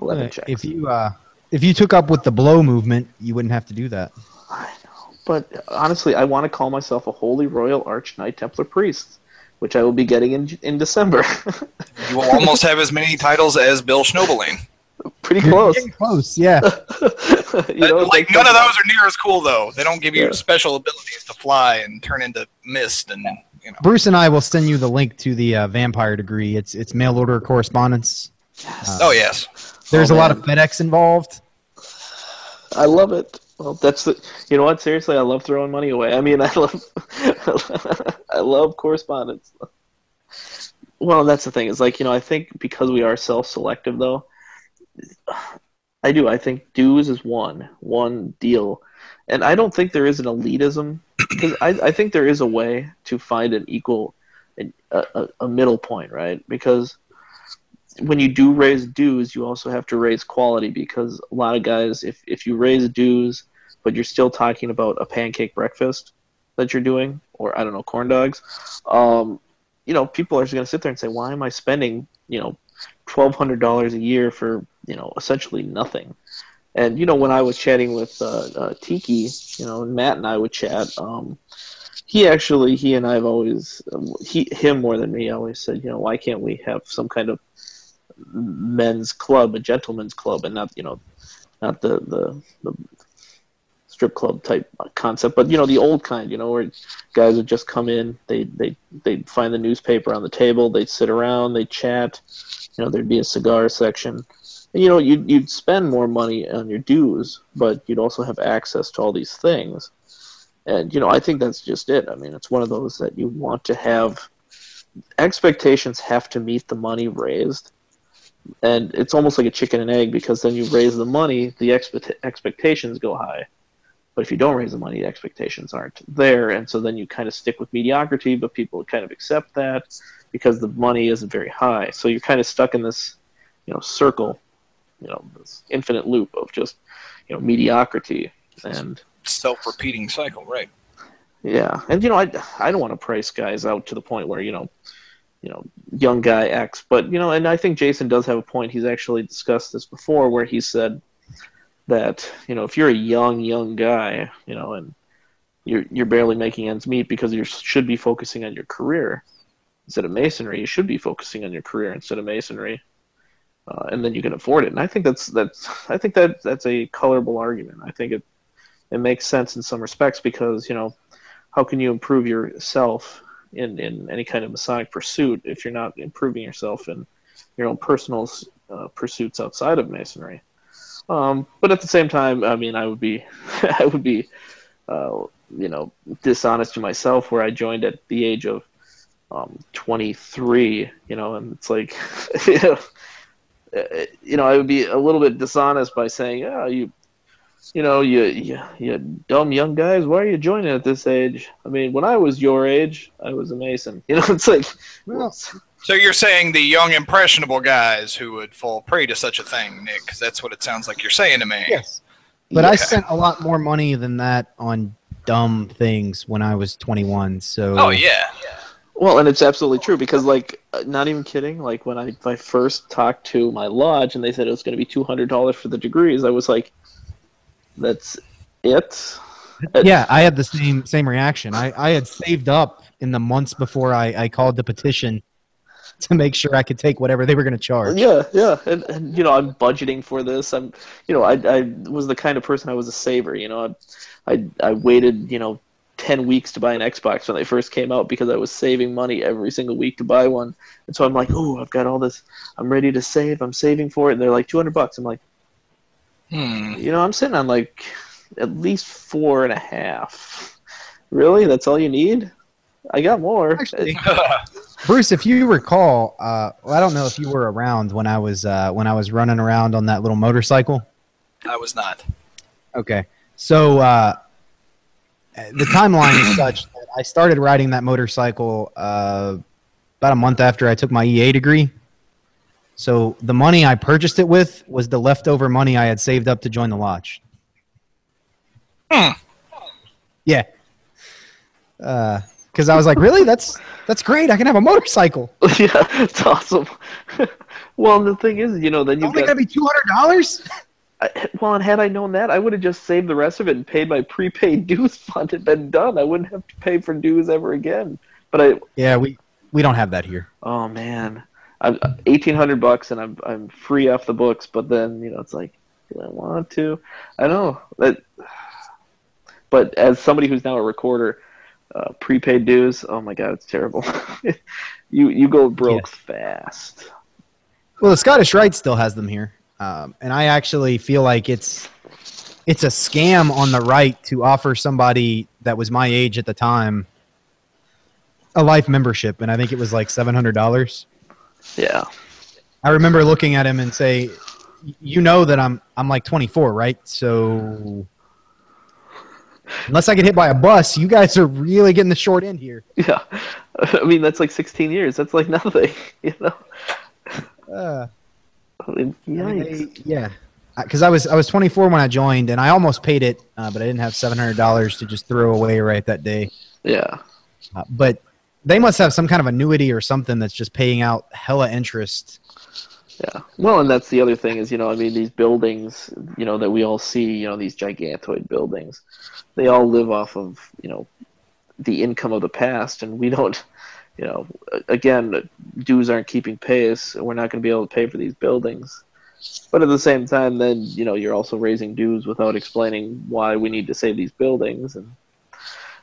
Eleven Uh, checks. If you uh, if you took up with the blow movement, you wouldn't have to do that. I know, but honestly, I want to call myself a Holy Royal Arch Knight Templar Priest, which I will be getting in in December. <laughs> You will almost have as many titles as Bill Schnoebelen. Pretty You're close. getting close, yeah. <laughs> you know, like none of those are near as cool though. They don't give you Yeah. special abilities to fly and turn into mist and you know. Bruce and I will send you the link to the uh, vampire degree. It's it's mail order correspondence. Oh yes. There's Oh, a lot of FedEx involved. I love it. Well, that's the. You know what? Seriously, I love throwing money away. I mean, I love, <laughs> I love correspondence. Well, that's the thing. Is like you know, I think because we are self-selective, though, I do. I think dues is one one deal, and I don't think there is an elitism because I, I think there is a way to find an equal, a, a, a middle point, right? Because when you do raise dues, you also have to raise quality because a lot of guys, if if you raise dues, but you're still talking about a pancake breakfast that you're doing, or I don't know, corn dogs, um, you know, people are just going to sit there and say, why am I spending, you know, twelve hundred dollars a year for you know essentially nothing? And you know, when I was chatting with uh, uh, Tiki, you know, Matt and I would chat. Um, he actually, he and I have always, he him more than me, always said, you know, why can't we have some kind of men's club, a gentleman's club, and not you know, not the the, the strip club type concept, but you know the old kind, you know, where guys would just come in, they they they'd find the newspaper on the table, they'd sit around, they'd chat, you know, there'd be a cigar section, And, you know, you'd you'd spend more money on your dues, but you'd also have access to all these things. And you know, I think that's just it. I mean, it's one of those that you want to have. Expectations have to meet the money raised, and it's almost like a chicken and egg because then you raise the money, the expect- expectations go high. But if you don't raise the money, the expectations aren't there, and so then you kind of stick with mediocrity. But people kind of accept that because the money isn't very high. So you're kind of stuck in this, you know, circle, you know, this infinite loop of just, you know, mediocrity and Self-repeating cycle, right? yeah, and you know, I I don't want to price guys out to the point where you know, you know, young guy X, but you know, and I think Jason does have a point. He's actually discussed this before, where he said that you know, if you're a young young guy, you know, and you're you're barely making ends meet because you should be focusing on your career instead of masonry. You should be focusing on your career instead of masonry, uh, and then you can afford it. And I think that's that's I think that that's a colorable argument. I think it it makes sense in some respects because you know how can you improve yourself in, in any kind of Masonic pursuit if you're not improving yourself in your own personal uh, pursuits outside of Masonry? Um, but at the same time, I mean, I would be, <laughs> I would be, uh, you know, dishonest to myself where I joined at the age of um, 23, you know, and it's like, <laughs> you know, uh, you know, I would be a little bit dishonest by saying, "Oh, you you know, you, you you dumb young guys, why are you joining at this age? I mean, when I was your age, I was a Mason. <laughs> You know, it's like, Well, So you're saying the young impressionable guys who would fall prey to such a thing, Nick? Because that's what it sounds like you're saying to me. Yes. But I spent a lot more money than that on dumb things when I was 21. So Oh yeah. well, and it's absolutely true because, like, uh, not even kidding. Like when I, I first talked to my lodge and they said it was going to be two hundred dollars for the degrees, I was like, that's it. yeah, I had the same same reaction. I, I had saved up in the months before I, I called the petition <laughs> to make sure I could take whatever they were going to charge. Yeah, yeah, and, and you know I'm budgeting for this. I'm, you know, I I was the kind of person I was a saver. You know, I I, I waited you know ten weeks to buy an Xbox when they first came out because I was saving money every single week to buy one. And so I'm like, oh, I've got all this. I'm ready to save. I'm saving for it, and they're like two hundred bucks. I'm like, Hmm. you know, I'm sitting on like at least four and a half. Really, that's all you need? I got more. Actually, <laughs> <laughs> Bruce, if you recall, uh, well, I don't know if you were around when I was uh, when I was running around on that little motorcycle. I was not. Okay, so uh, the timeline is such that I started riding that motorcycle uh, about a month after I took my EA degree. So the money I purchased it with was the leftover money I had saved up to join the lodge. Hmm. Yeah. Because I was like, really? That's that's great. I can have a motorcycle. <laughs> yeah, it's awesome. <laughs> well, the thing is, you know, then you've only got gonna be two hundred dollars. Well, and had I known that, I would have just saved the rest of it and paid my prepaid <laughs> dues fund and been done. I wouldn't have to pay for dues ever again. But I, Yeah, we we don't have that here. oh man, I'm eighteen hundred bucks and I'm I'm free off the books. But then you know, it's like, do I want to? I know that. But as somebody who's now a recorder, uh, prepaid dues, oh my god, it's terrible. <laughs> you you go broke Yes. fast. Well, the Scottish Rite still has them here, um, and I actually feel like it's it's a scam on the right to offer somebody that was my age at the time a life membership, and I think it was like seven hundred dollars. Yeah. I remember looking at him and say, "You know that I'm I'm like 24, right? So unless I get hit by a bus, you guys are really getting the short end here." <laughs> Yeah. I mean, that's like 16 years. That's like nothing, <laughs> you know? Uh, I mean, they- yeah, because I was I was 24 when I joined, and I almost paid it, uh, but I didn't have 700 dollars to just throw away right that day. Yeah. Uh, but they must have some kind of annuity or something that's just paying out hella interest. Yeah. Well, and that's the other thing is, you know, I mean, these buildings, you know, that we all see, you know, these gigantoid buildings, they all live off of, you know, the income of the past, and we don't, you know, again, dues aren't keeping pace, and we're not going to be able to pay for these buildings. But at the same time, then, you know, you're also raising dues without explaining why we need to save these buildings, and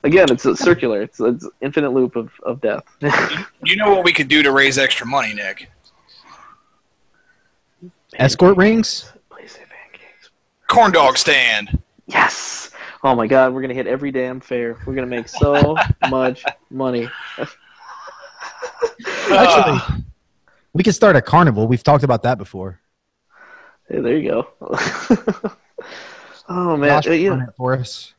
again, it's a circular, it's it's infinite loop of, of death. <laughs> You know what we could do to raise extra money, Nick? Escort rings? Please say pancakes. Corn dog stand. Yes. Oh my God, we're gonna hit every damn fair. We're gonna make so <laughs> much money. Actually, we could start a carnival. We've talked about that before. Hey, there you go. <laughs> oh man, Josh Uh, yeah. for us.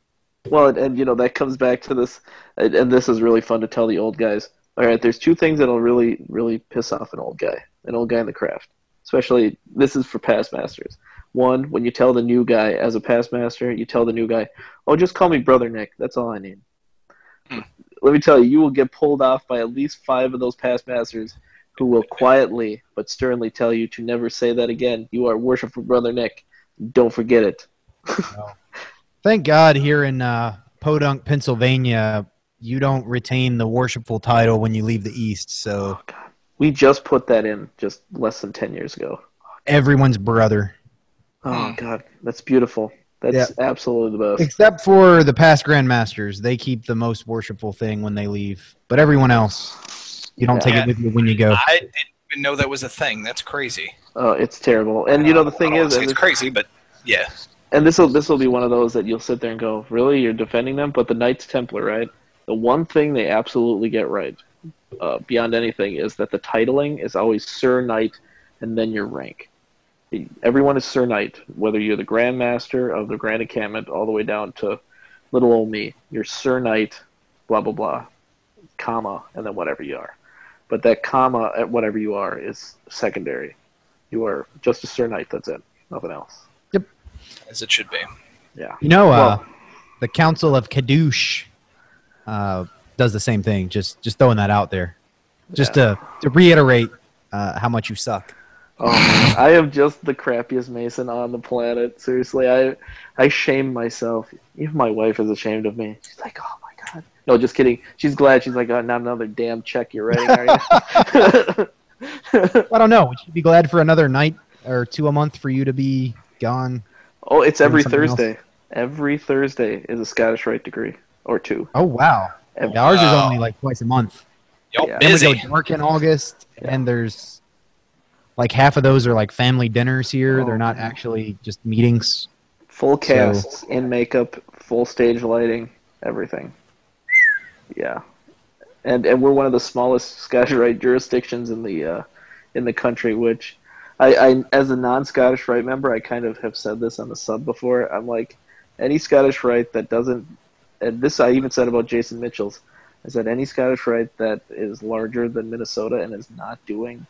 Well, and, and you know that comes back to this, and, and this is really fun to tell the old guys. All right, there's two things that'll really, really piss off an old guy, an old guy in the craft. Especially, this is for past masters. One, when you tell the new guy as a past master, you tell the new guy, "Oh, just call me brother Nick. That's all I need." Hmm. Let me tell you, you will get pulled off by at least five of those past masters, who will quietly but sternly tell you to never say that again. You are worshipful brother Nick. Don't forget it. <laughs> Thank God here in uh, Podunk, Pennsylvania, you don't retain the worshipful title when you leave the East. So We just put that in just less than ten years ago. everyone's brother. Oh Hmm. God, that's beautiful. That's absolutely the best. Except for the past grandmasters. They keep the most worshipful thing when they leave. But everyone else, you don't take it with you when you go. I didn't even know that was a thing. That's crazy. Oh, it's terrible. And you know the thing is, wanna say and it's crazy, but yeah. And this will this will be one of those that you'll sit there and go, really, you're defending them? But the Knights Templar, right? The one thing they absolutely get right, uh, beyond anything, is that the titling is always Sir Knight, and then your rank. Everyone is Sir Knight, whether you're the Grand Master of the Grand Encampment, all the way down to little old me. You're Sir Knight, blah blah blah, comma, and then whatever you are. But that comma at whatever you are is secondary. You are just a Sir Knight. That's it. Nothing else. As it should be. Yeah. You know, uh, the Council of Kadosh uh, does the same thing. Just just throwing that out there, just to to reiterate uh, how much you suck. Oh, man. I am just the crappiest mason on the planet. Seriously, I I shame myself. Even my wife is ashamed of me. She's like, "Oh my god." No, just kidding. She's glad. She's like, "Oh, not another damn check you're writing, are you?" <laughs> I don't know. Would you be glad for another night or two a month for you to be gone? Oh, it's every something else. Thursday. Every Thursday is a Scottish Rite degree or two. Oh wow, Every- Yeah, ours is only like twice a month. Y'all Yeah. Then we go dark in August, and there's like half of those are like family dinners here. Oh, They're not man. actually just meetings. Full casts in makeup, full stage lighting, everything. Yeah, and and we're one of the smallest Scottish Rite jurisdictions in the uh, in the country. Which I, I, as a non-Scottish Rite member, I kind of have said this on the sub before. I'm like, any Scottish Rite that doesn't, and this I even said about Jason Mitchell's. I said any Scottish Rite that is larger than Minnesota and is not doing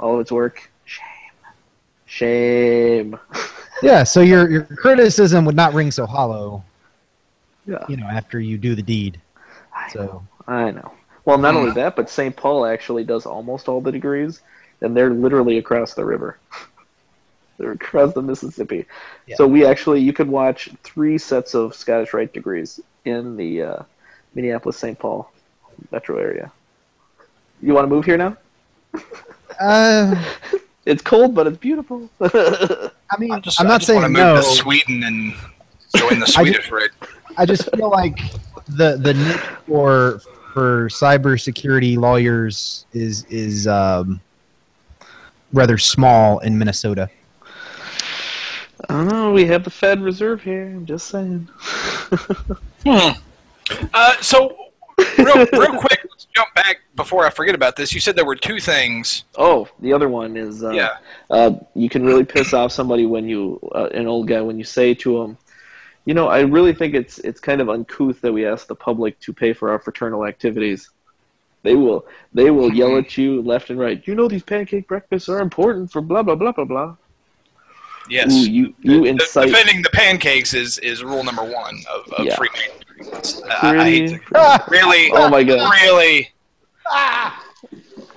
all of its work, shame, shame. <laughs> Yeah, so your your criticism would not ring so hollow, yeah. you know, after you do the deed. I So I know. Well, not only that, but St. Paul actually does almost all the degrees, and they're literally across the river. <laughs> they're across the Mississippi. Yeah. So we actually, you could watch three sets of Scottish Rite degrees in the uh, Minneapolis St. Paul metro area. You want to move here now? uh, <laughs> <laughs> It's cold, but it's beautiful. I mean, I just, I'm I not just saying want to no. to Sweden and join the Swedish Rite. I just feel like the the niche for for cybersecurity lawyers is is um, rather small in Minnesota. I. We have the Fed Reserve here. I'm just saying. <laughs> Hmm. Uh, so, real, real quick, let's jump back before I forget about this. You said there were two things. Oh, the other one is uh, Yeah. uh, you can really piss off somebody when you uh, an old guy when you say to them, you know, I really think it's it's kind of uncouth that we ask the public to pay for our fraternal activities. They will they will <laughs> yell at you left and right. You know these pancake breakfasts are important for blah blah blah blah blah. Yes. Ooh, you you De- incite defending the pancakes is, is rule number one of, of Yeah. Freemasonry. That's- I, I hate to, <laughs> really, Oh my god! really. oh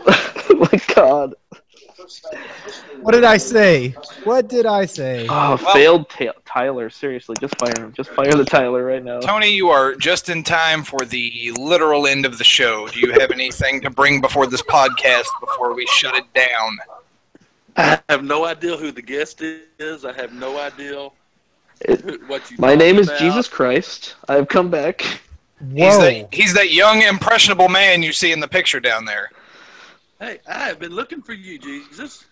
<laughs> my god! What did I say? What did I say? Oh, Well- failed Ta- Tyler. Seriously, just fire him. Just fire the Tyler right now. Tony, you are just in time for the literal end of the show. Do you have anything to bring before this podcast before we shut it down? I have no idea who the guest is. I have no idea It- what you. my talked name is about. Jesus Christ. I have come back. He's Whoa! that, he's that young, impressionable man you see in the picture down there. Hey, I have been looking for you, Jesus.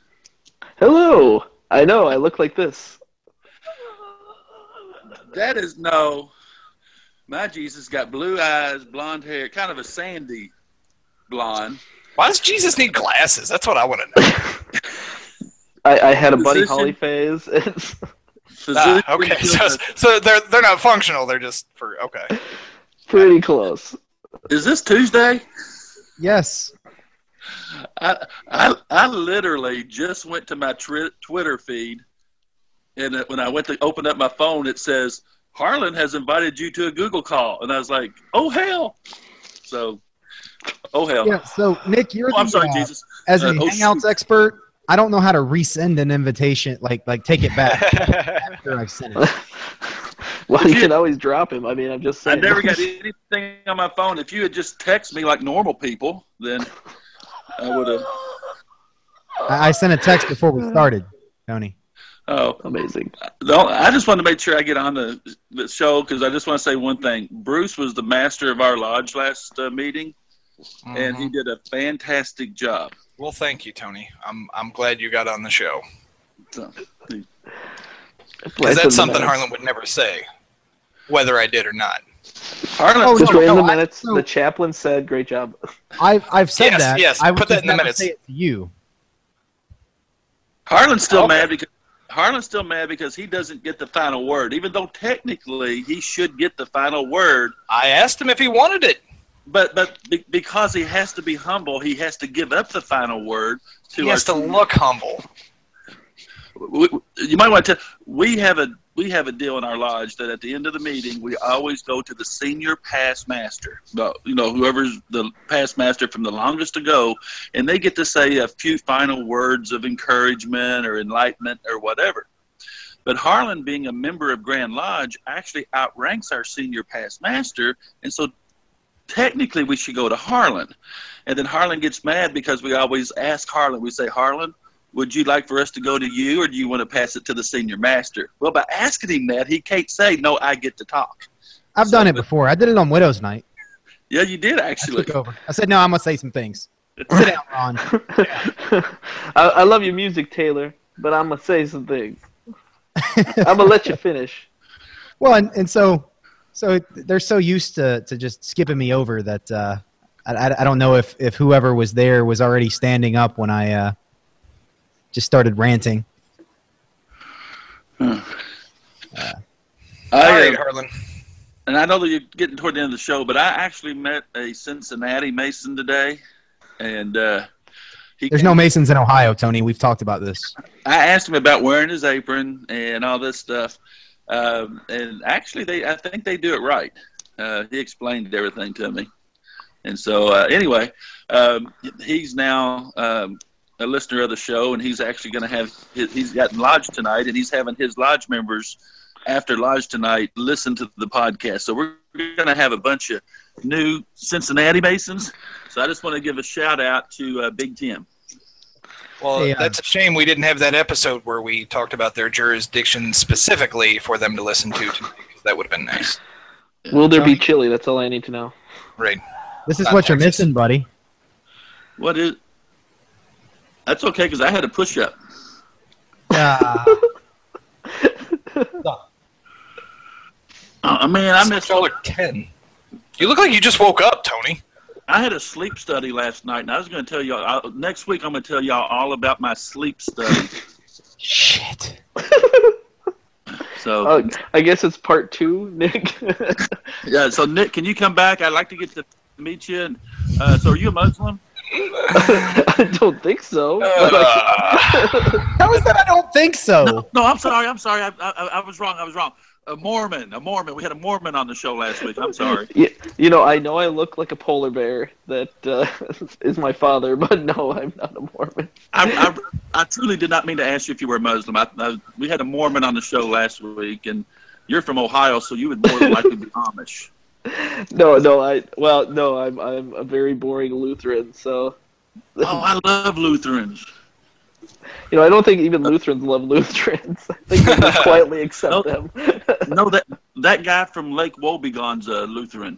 Hello. I know. I look like this. That is no. My Jesus got blue eyes, blonde hair, kind of a sandy blonde. Why does Jesus need glasses? That's what I want to know. <laughs> I, I had a Buddy Physician? Holly phase. <laughs> Ah, okay, so, so they're they're not functional. They're just for okay. Pretty close. is this Tuesday? Yes. I, I I literally just went to my tri- Twitter feed, and it- when I went to open up my phone, it says Harlan has invited you to a Google call, and I was like, oh hell! So, oh hell! Yeah. So Nick, you're Oh, I'm the, sorry, uh, Jesus. as a Uh, oh, Hangouts expert. I don't know how to resend an invitation. Like like take it back <laughs> after I've sent it. <laughs> Well, you can always drop him. I mean, I'm just saying. I never got <laughs> anything on my phone. If you had just texted me like normal people, then I would have. I, I sent a text before we started, Tony. Oh, Amazing. No, I just want to make sure I get on the, the show because I just want to say one thing. Bruce was the master of our lodge last uh, meeting, and he did a fantastic job. Well, thank you, Tony. I'm I'm glad you got on the show So, because that's something. Harlan would never say, whether I did or not. Harlan, Oh, Just no, right in no, the I- minutes. no. the chaplain said, "Great job." <laughs> I've I've said Yes, that. yes, I would put that just in the never minutes. Say it to you. Harlan's still Okay. mad because Harlan's still mad because he doesn't get the final word, even though technically he should get the final word. I asked him if he wanted it. But but be, because he has to be humble, he has to give up the final word to He has to our look humble. we, you might want to. We have a we have a deal in our lodge that at the end of the meeting we always go to the senior past master. You know, whoever's the past master from the longest to go, and they get to say a few final words of encouragement or enlightenment or whatever. But Harlan, being a member of Grand Lodge, actually outranks our senior past master, and so technically we should go to Harlan. And then Harlan gets mad because we always ask Harlan. We say, Harlan, would you like for us to go to you or do you want to pass it to the senior master? Well, by asking him that, he can't say, no, I get to talk. I've So, done it but- before. I did it on Widow's Night. Yeah, you did actually. took over. I said, no, I'm gonna say some things. Sit down, Ron. <laughs> I, I love your music, Taylor, but I'm gonna say some things. <laughs> I'm gonna let you finish. Well, and, and so, so they're so used to, to just skipping me over that uh, I, I, I don't know if, if whoever was there was already standing up when I uh, just started ranting. I, All right, uh, Harlan. and I know that you're getting toward the end of the show, but I actually met a Cincinnati Mason today, and uh, he There's came- no Masons in Ohio, Tony. We've talked about this. I asked him about wearing his apron and all this stuff, um, and actually, they I think they do it right. Uh, he explained everything to me, and so uh, anyway, um, he's now um, a listener of the show, and he's actually going to have his, he's got lodge tonight, and he's having his lodge members after lodge tonight listen to the podcast. So we're going to have a bunch of new Cincinnati Masons. So I just want to give a shout out to uh, Big Tim. Well, Hey, uh, that's a shame we didn't have that episode where we talked about their jurisdiction specifically for them to listen to tonight. 'cause That would have been nice. Will there be chili? That's all I need to know. Right. This is Not what you're missing, buddy. What is? That's okay because I had a push up. <laughs> Uh, I mean, I Six missed. dollar ten. You look like you just woke up, Tony. I had a sleep study last night, and I was going to tell y'all I, next week. I'm going to tell y'all all about my sleep study. shit. So Oh, I guess it's part two, Nick. <laughs> yeah. So Nick, can you come back? I'd like to get to meet you. And, uh, so are you a Muslim? <laughs> I don't think so. I- Uh, <laughs> How is <laughs> that? I don't think so. No, no. I'm sorry. I'm sorry. I, I, I was wrong. I was wrong. A Mormon. A Mormon. We had a Mormon on the show last week. I'm sorry. you, you know, I know I look like a polar bear that uh, is my father, but no, I'm not a Mormon. I, I, I truly did not mean to ask you if you were a Muslim. I, I, we had a Mormon on the show last week, and you're from Ohio, so you would more than likely be Amish. <laughs> No, no, I well, no, I'm I'm a very boring Lutheran, so Oh, I love Lutherans. you know, I don't think even Lutherans love Lutherans. <laughs> I think they just quietly <laughs> accept them. No, that that guy from Lake Wobegon's a Lutheran.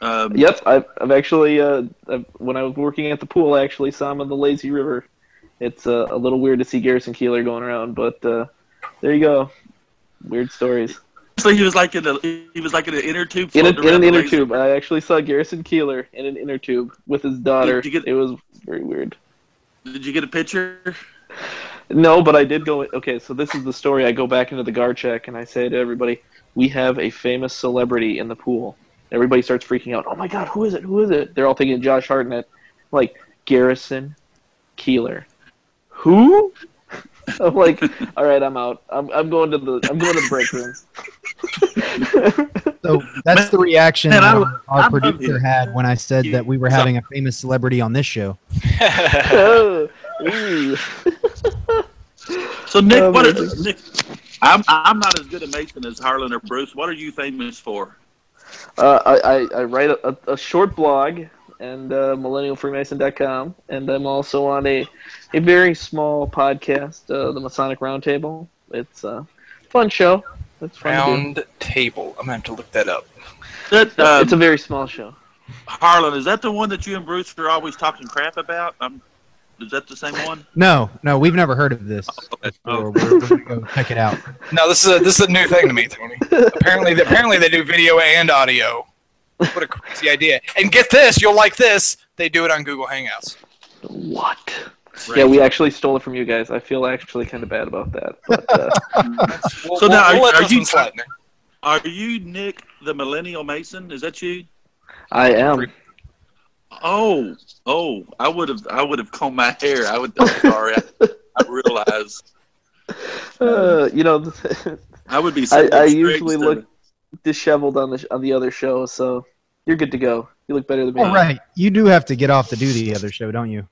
Um, Yep, I've, I've actually uh, I've, when I was working at the pool, I actually saw him on the lazy river. It's uh, a little weird to see Garrison Keillor going around, but uh, there you go. Weird stories. <laughs> So he was like in the he was like in an inner tube. In, a, in an inner laser. tube. I actually saw Garrison Keillor in an inner tube with his daughter. Did you get- It was very weird. Did you get a picture? No, but I did go. Okay, so this is the story. I go back into the guard check and I say to everybody, "We have a famous celebrity in the pool." Everybody starts freaking out. Oh my God, who is it? Who is it? They're all thinking Josh Hartnett. Like Garrison Keillor. Who? <laughs> I'm like, all right, I'm out. I'm, I'm going to the I'm going to the break room. So that's the reaction Man, that I- our, our I- producer had when I said that we were So- having a famous celebrity on this show. Oh. <laughs> So Nick, Oh, what? Nick, I'm I'm not as good a Mason as Harlan or Bruce. What are you famous for? Uh, I, I, I write a, a, a short blog and uh, millennialfreemason.com, and I'm also on a, a very small podcast, uh, the Masonic Roundtable. It's a fun show. It's fun. Round table. I'm gonna have to look that up. That uh, it's a very small show. Harlan is that the one that you and Bruce are always talking crap about? Um, is that the same one? No, no, we've never heard of this. Okay. We're, we're gonna go check it out. No, this is a, this is a new thing to me, Tony. <laughs> apparently, apparently they do video and audio. <laughs> What a crazy idea! And get this, you'll like this. They do it on Google Hangouts. What? Right. Yeah, we actually stole it from you guys. I feel actually kind of bad about that. But uh, We'll, <laughs> So we'll- now, we'll are- are you- slide. Nick. Are you Nick the Millennial Mason? Is that you? I am. Oh, oh, I would have I would have combed my hair. I would. I'm sorry. I, I realized <laughs> Uh, you know, I would be. I, I usually instead look disheveled on the on the other show, so you're good to go. You look better than me. All right, you do have to get off to do the other show, don't you?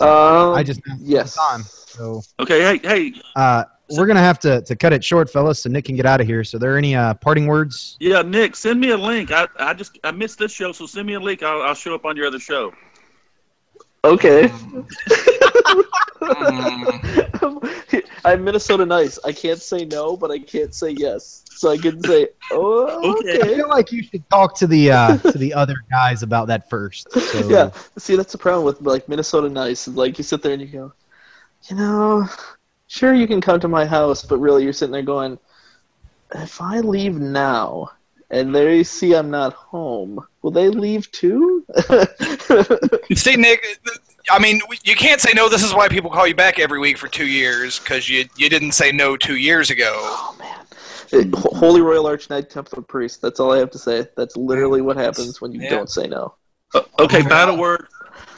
Um, I just yes. time. So Okay, hey, hey, uh, we're gonna have to, to cut it short, fellas, so Nick can get out of here. So, there any uh, parting words? yeah, Nick, send me a link. I, I just I missed this show, so send me a link. I'll, I'll show up on your other show. Okay. <laughs> <laughs> I'm Minnesota nice. I can't say no, but I can't say yes. So I can say, oh, Okay. I feel like you should talk to the uh, <laughs> to the other guys about that first. So, Yeah. See, that's the problem with like Minnesota nice. is, Like you sit there and you go, you know, sure you can come to my house, but really you're sitting there going, if I leave now and they see I'm not home, will they leave too? <laughs> See, Nick, I mean, you can't say no. This is why people call you back every week for two years because you you didn't say no two years ago. Oh man. It- Ho- Holy Royal Arch Knight Templar Priest. That's all I have to say. That's literally what happens when you Yeah. don't say no. Uh, okay, Okay. final word.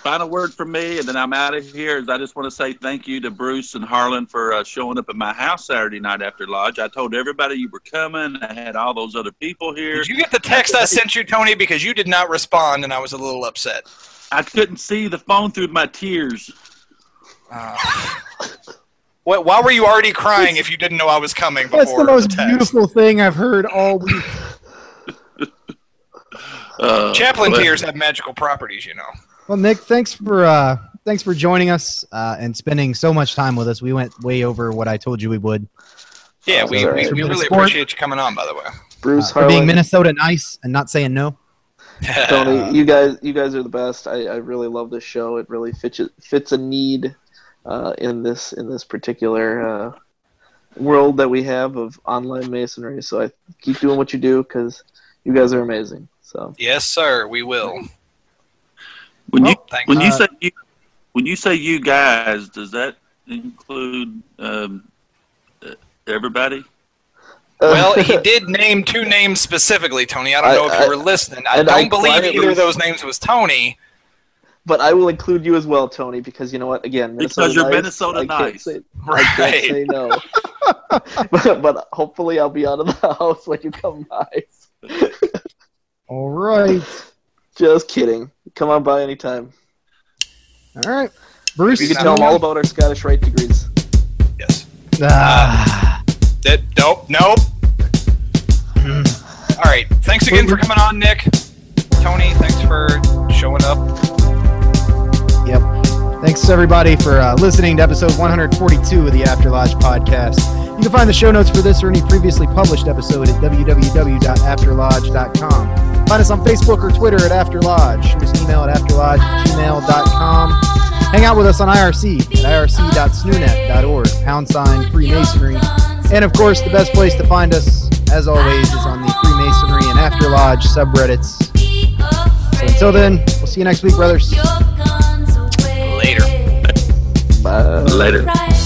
Final word from me, and then I'm out of here. Is I just want to say thank you to Bruce and Harlan for uh, showing up at my house Saturday night after lodge. I told everybody you were coming. I had all those other people here. Did you get the text I sent you, Tony? Because you did not respond, and I was a little upset. I couldn't see the phone through my tears. <laughs> Uh, what, why were you already crying if you didn't know I was coming before That's the most text? beautiful thing I've heard all week. <laughs> Uh, Chaplain but- tears have magical properties, you know. Well, Nick, thanks for uh, thanks for joining us uh, and spending so much time with us. We went way over what I told you we would. Yeah, we, we, we really appreciate you coming on, by the way. Bruce Uh, for being Minnesota nice and not saying no. <laughs> Tony, you guys, you guys are the best. I, I really love this show. It really fits fits a need uh, in this in this particular uh, world that we have of online masonry. So I keep doing what you do because you guys are amazing. So yes, sir, we will. When you Thank when you Uh, say you when you say you guys, does that include um, uh, everybody? Well, he <laughs> did name two names specifically, Tony. I don't I- know if I- you were listening. I don't I believe either of those names was Tony. but I will include you as well, Tony, because you know what? Again, Minnesota Because you're nice, Minnesota I nice. Say, I can't Right. say no. but, <laughs> <laughs> but hopefully, I'll be out of the house when you come by. All right, Just kidding. Come on by anytime. all right, Bruce. You can tell them all about our Scottish Rite degrees. Yes. Ah, That nope, nope. All right. Thanks again for coming on, Nick. Tony, thanks for showing up. yep. Thanks everybody for uh, listening to episode 142 of the After Lodge podcast. You can find the show notes for this or any previously published episode at www.afterlodge.com. Find us on Facebook or Twitter at After Lodge. Shoot us an email at afterlodge@gmail.com. Hang out with us on IRC at irc.snoonet.org, pound sign Freemasonry. And of course, the best place to find us, as always, is on the Freemasonry and After Lodge subreddits. So until then, we'll see you next week, brothers. Later. Bye. Later. Right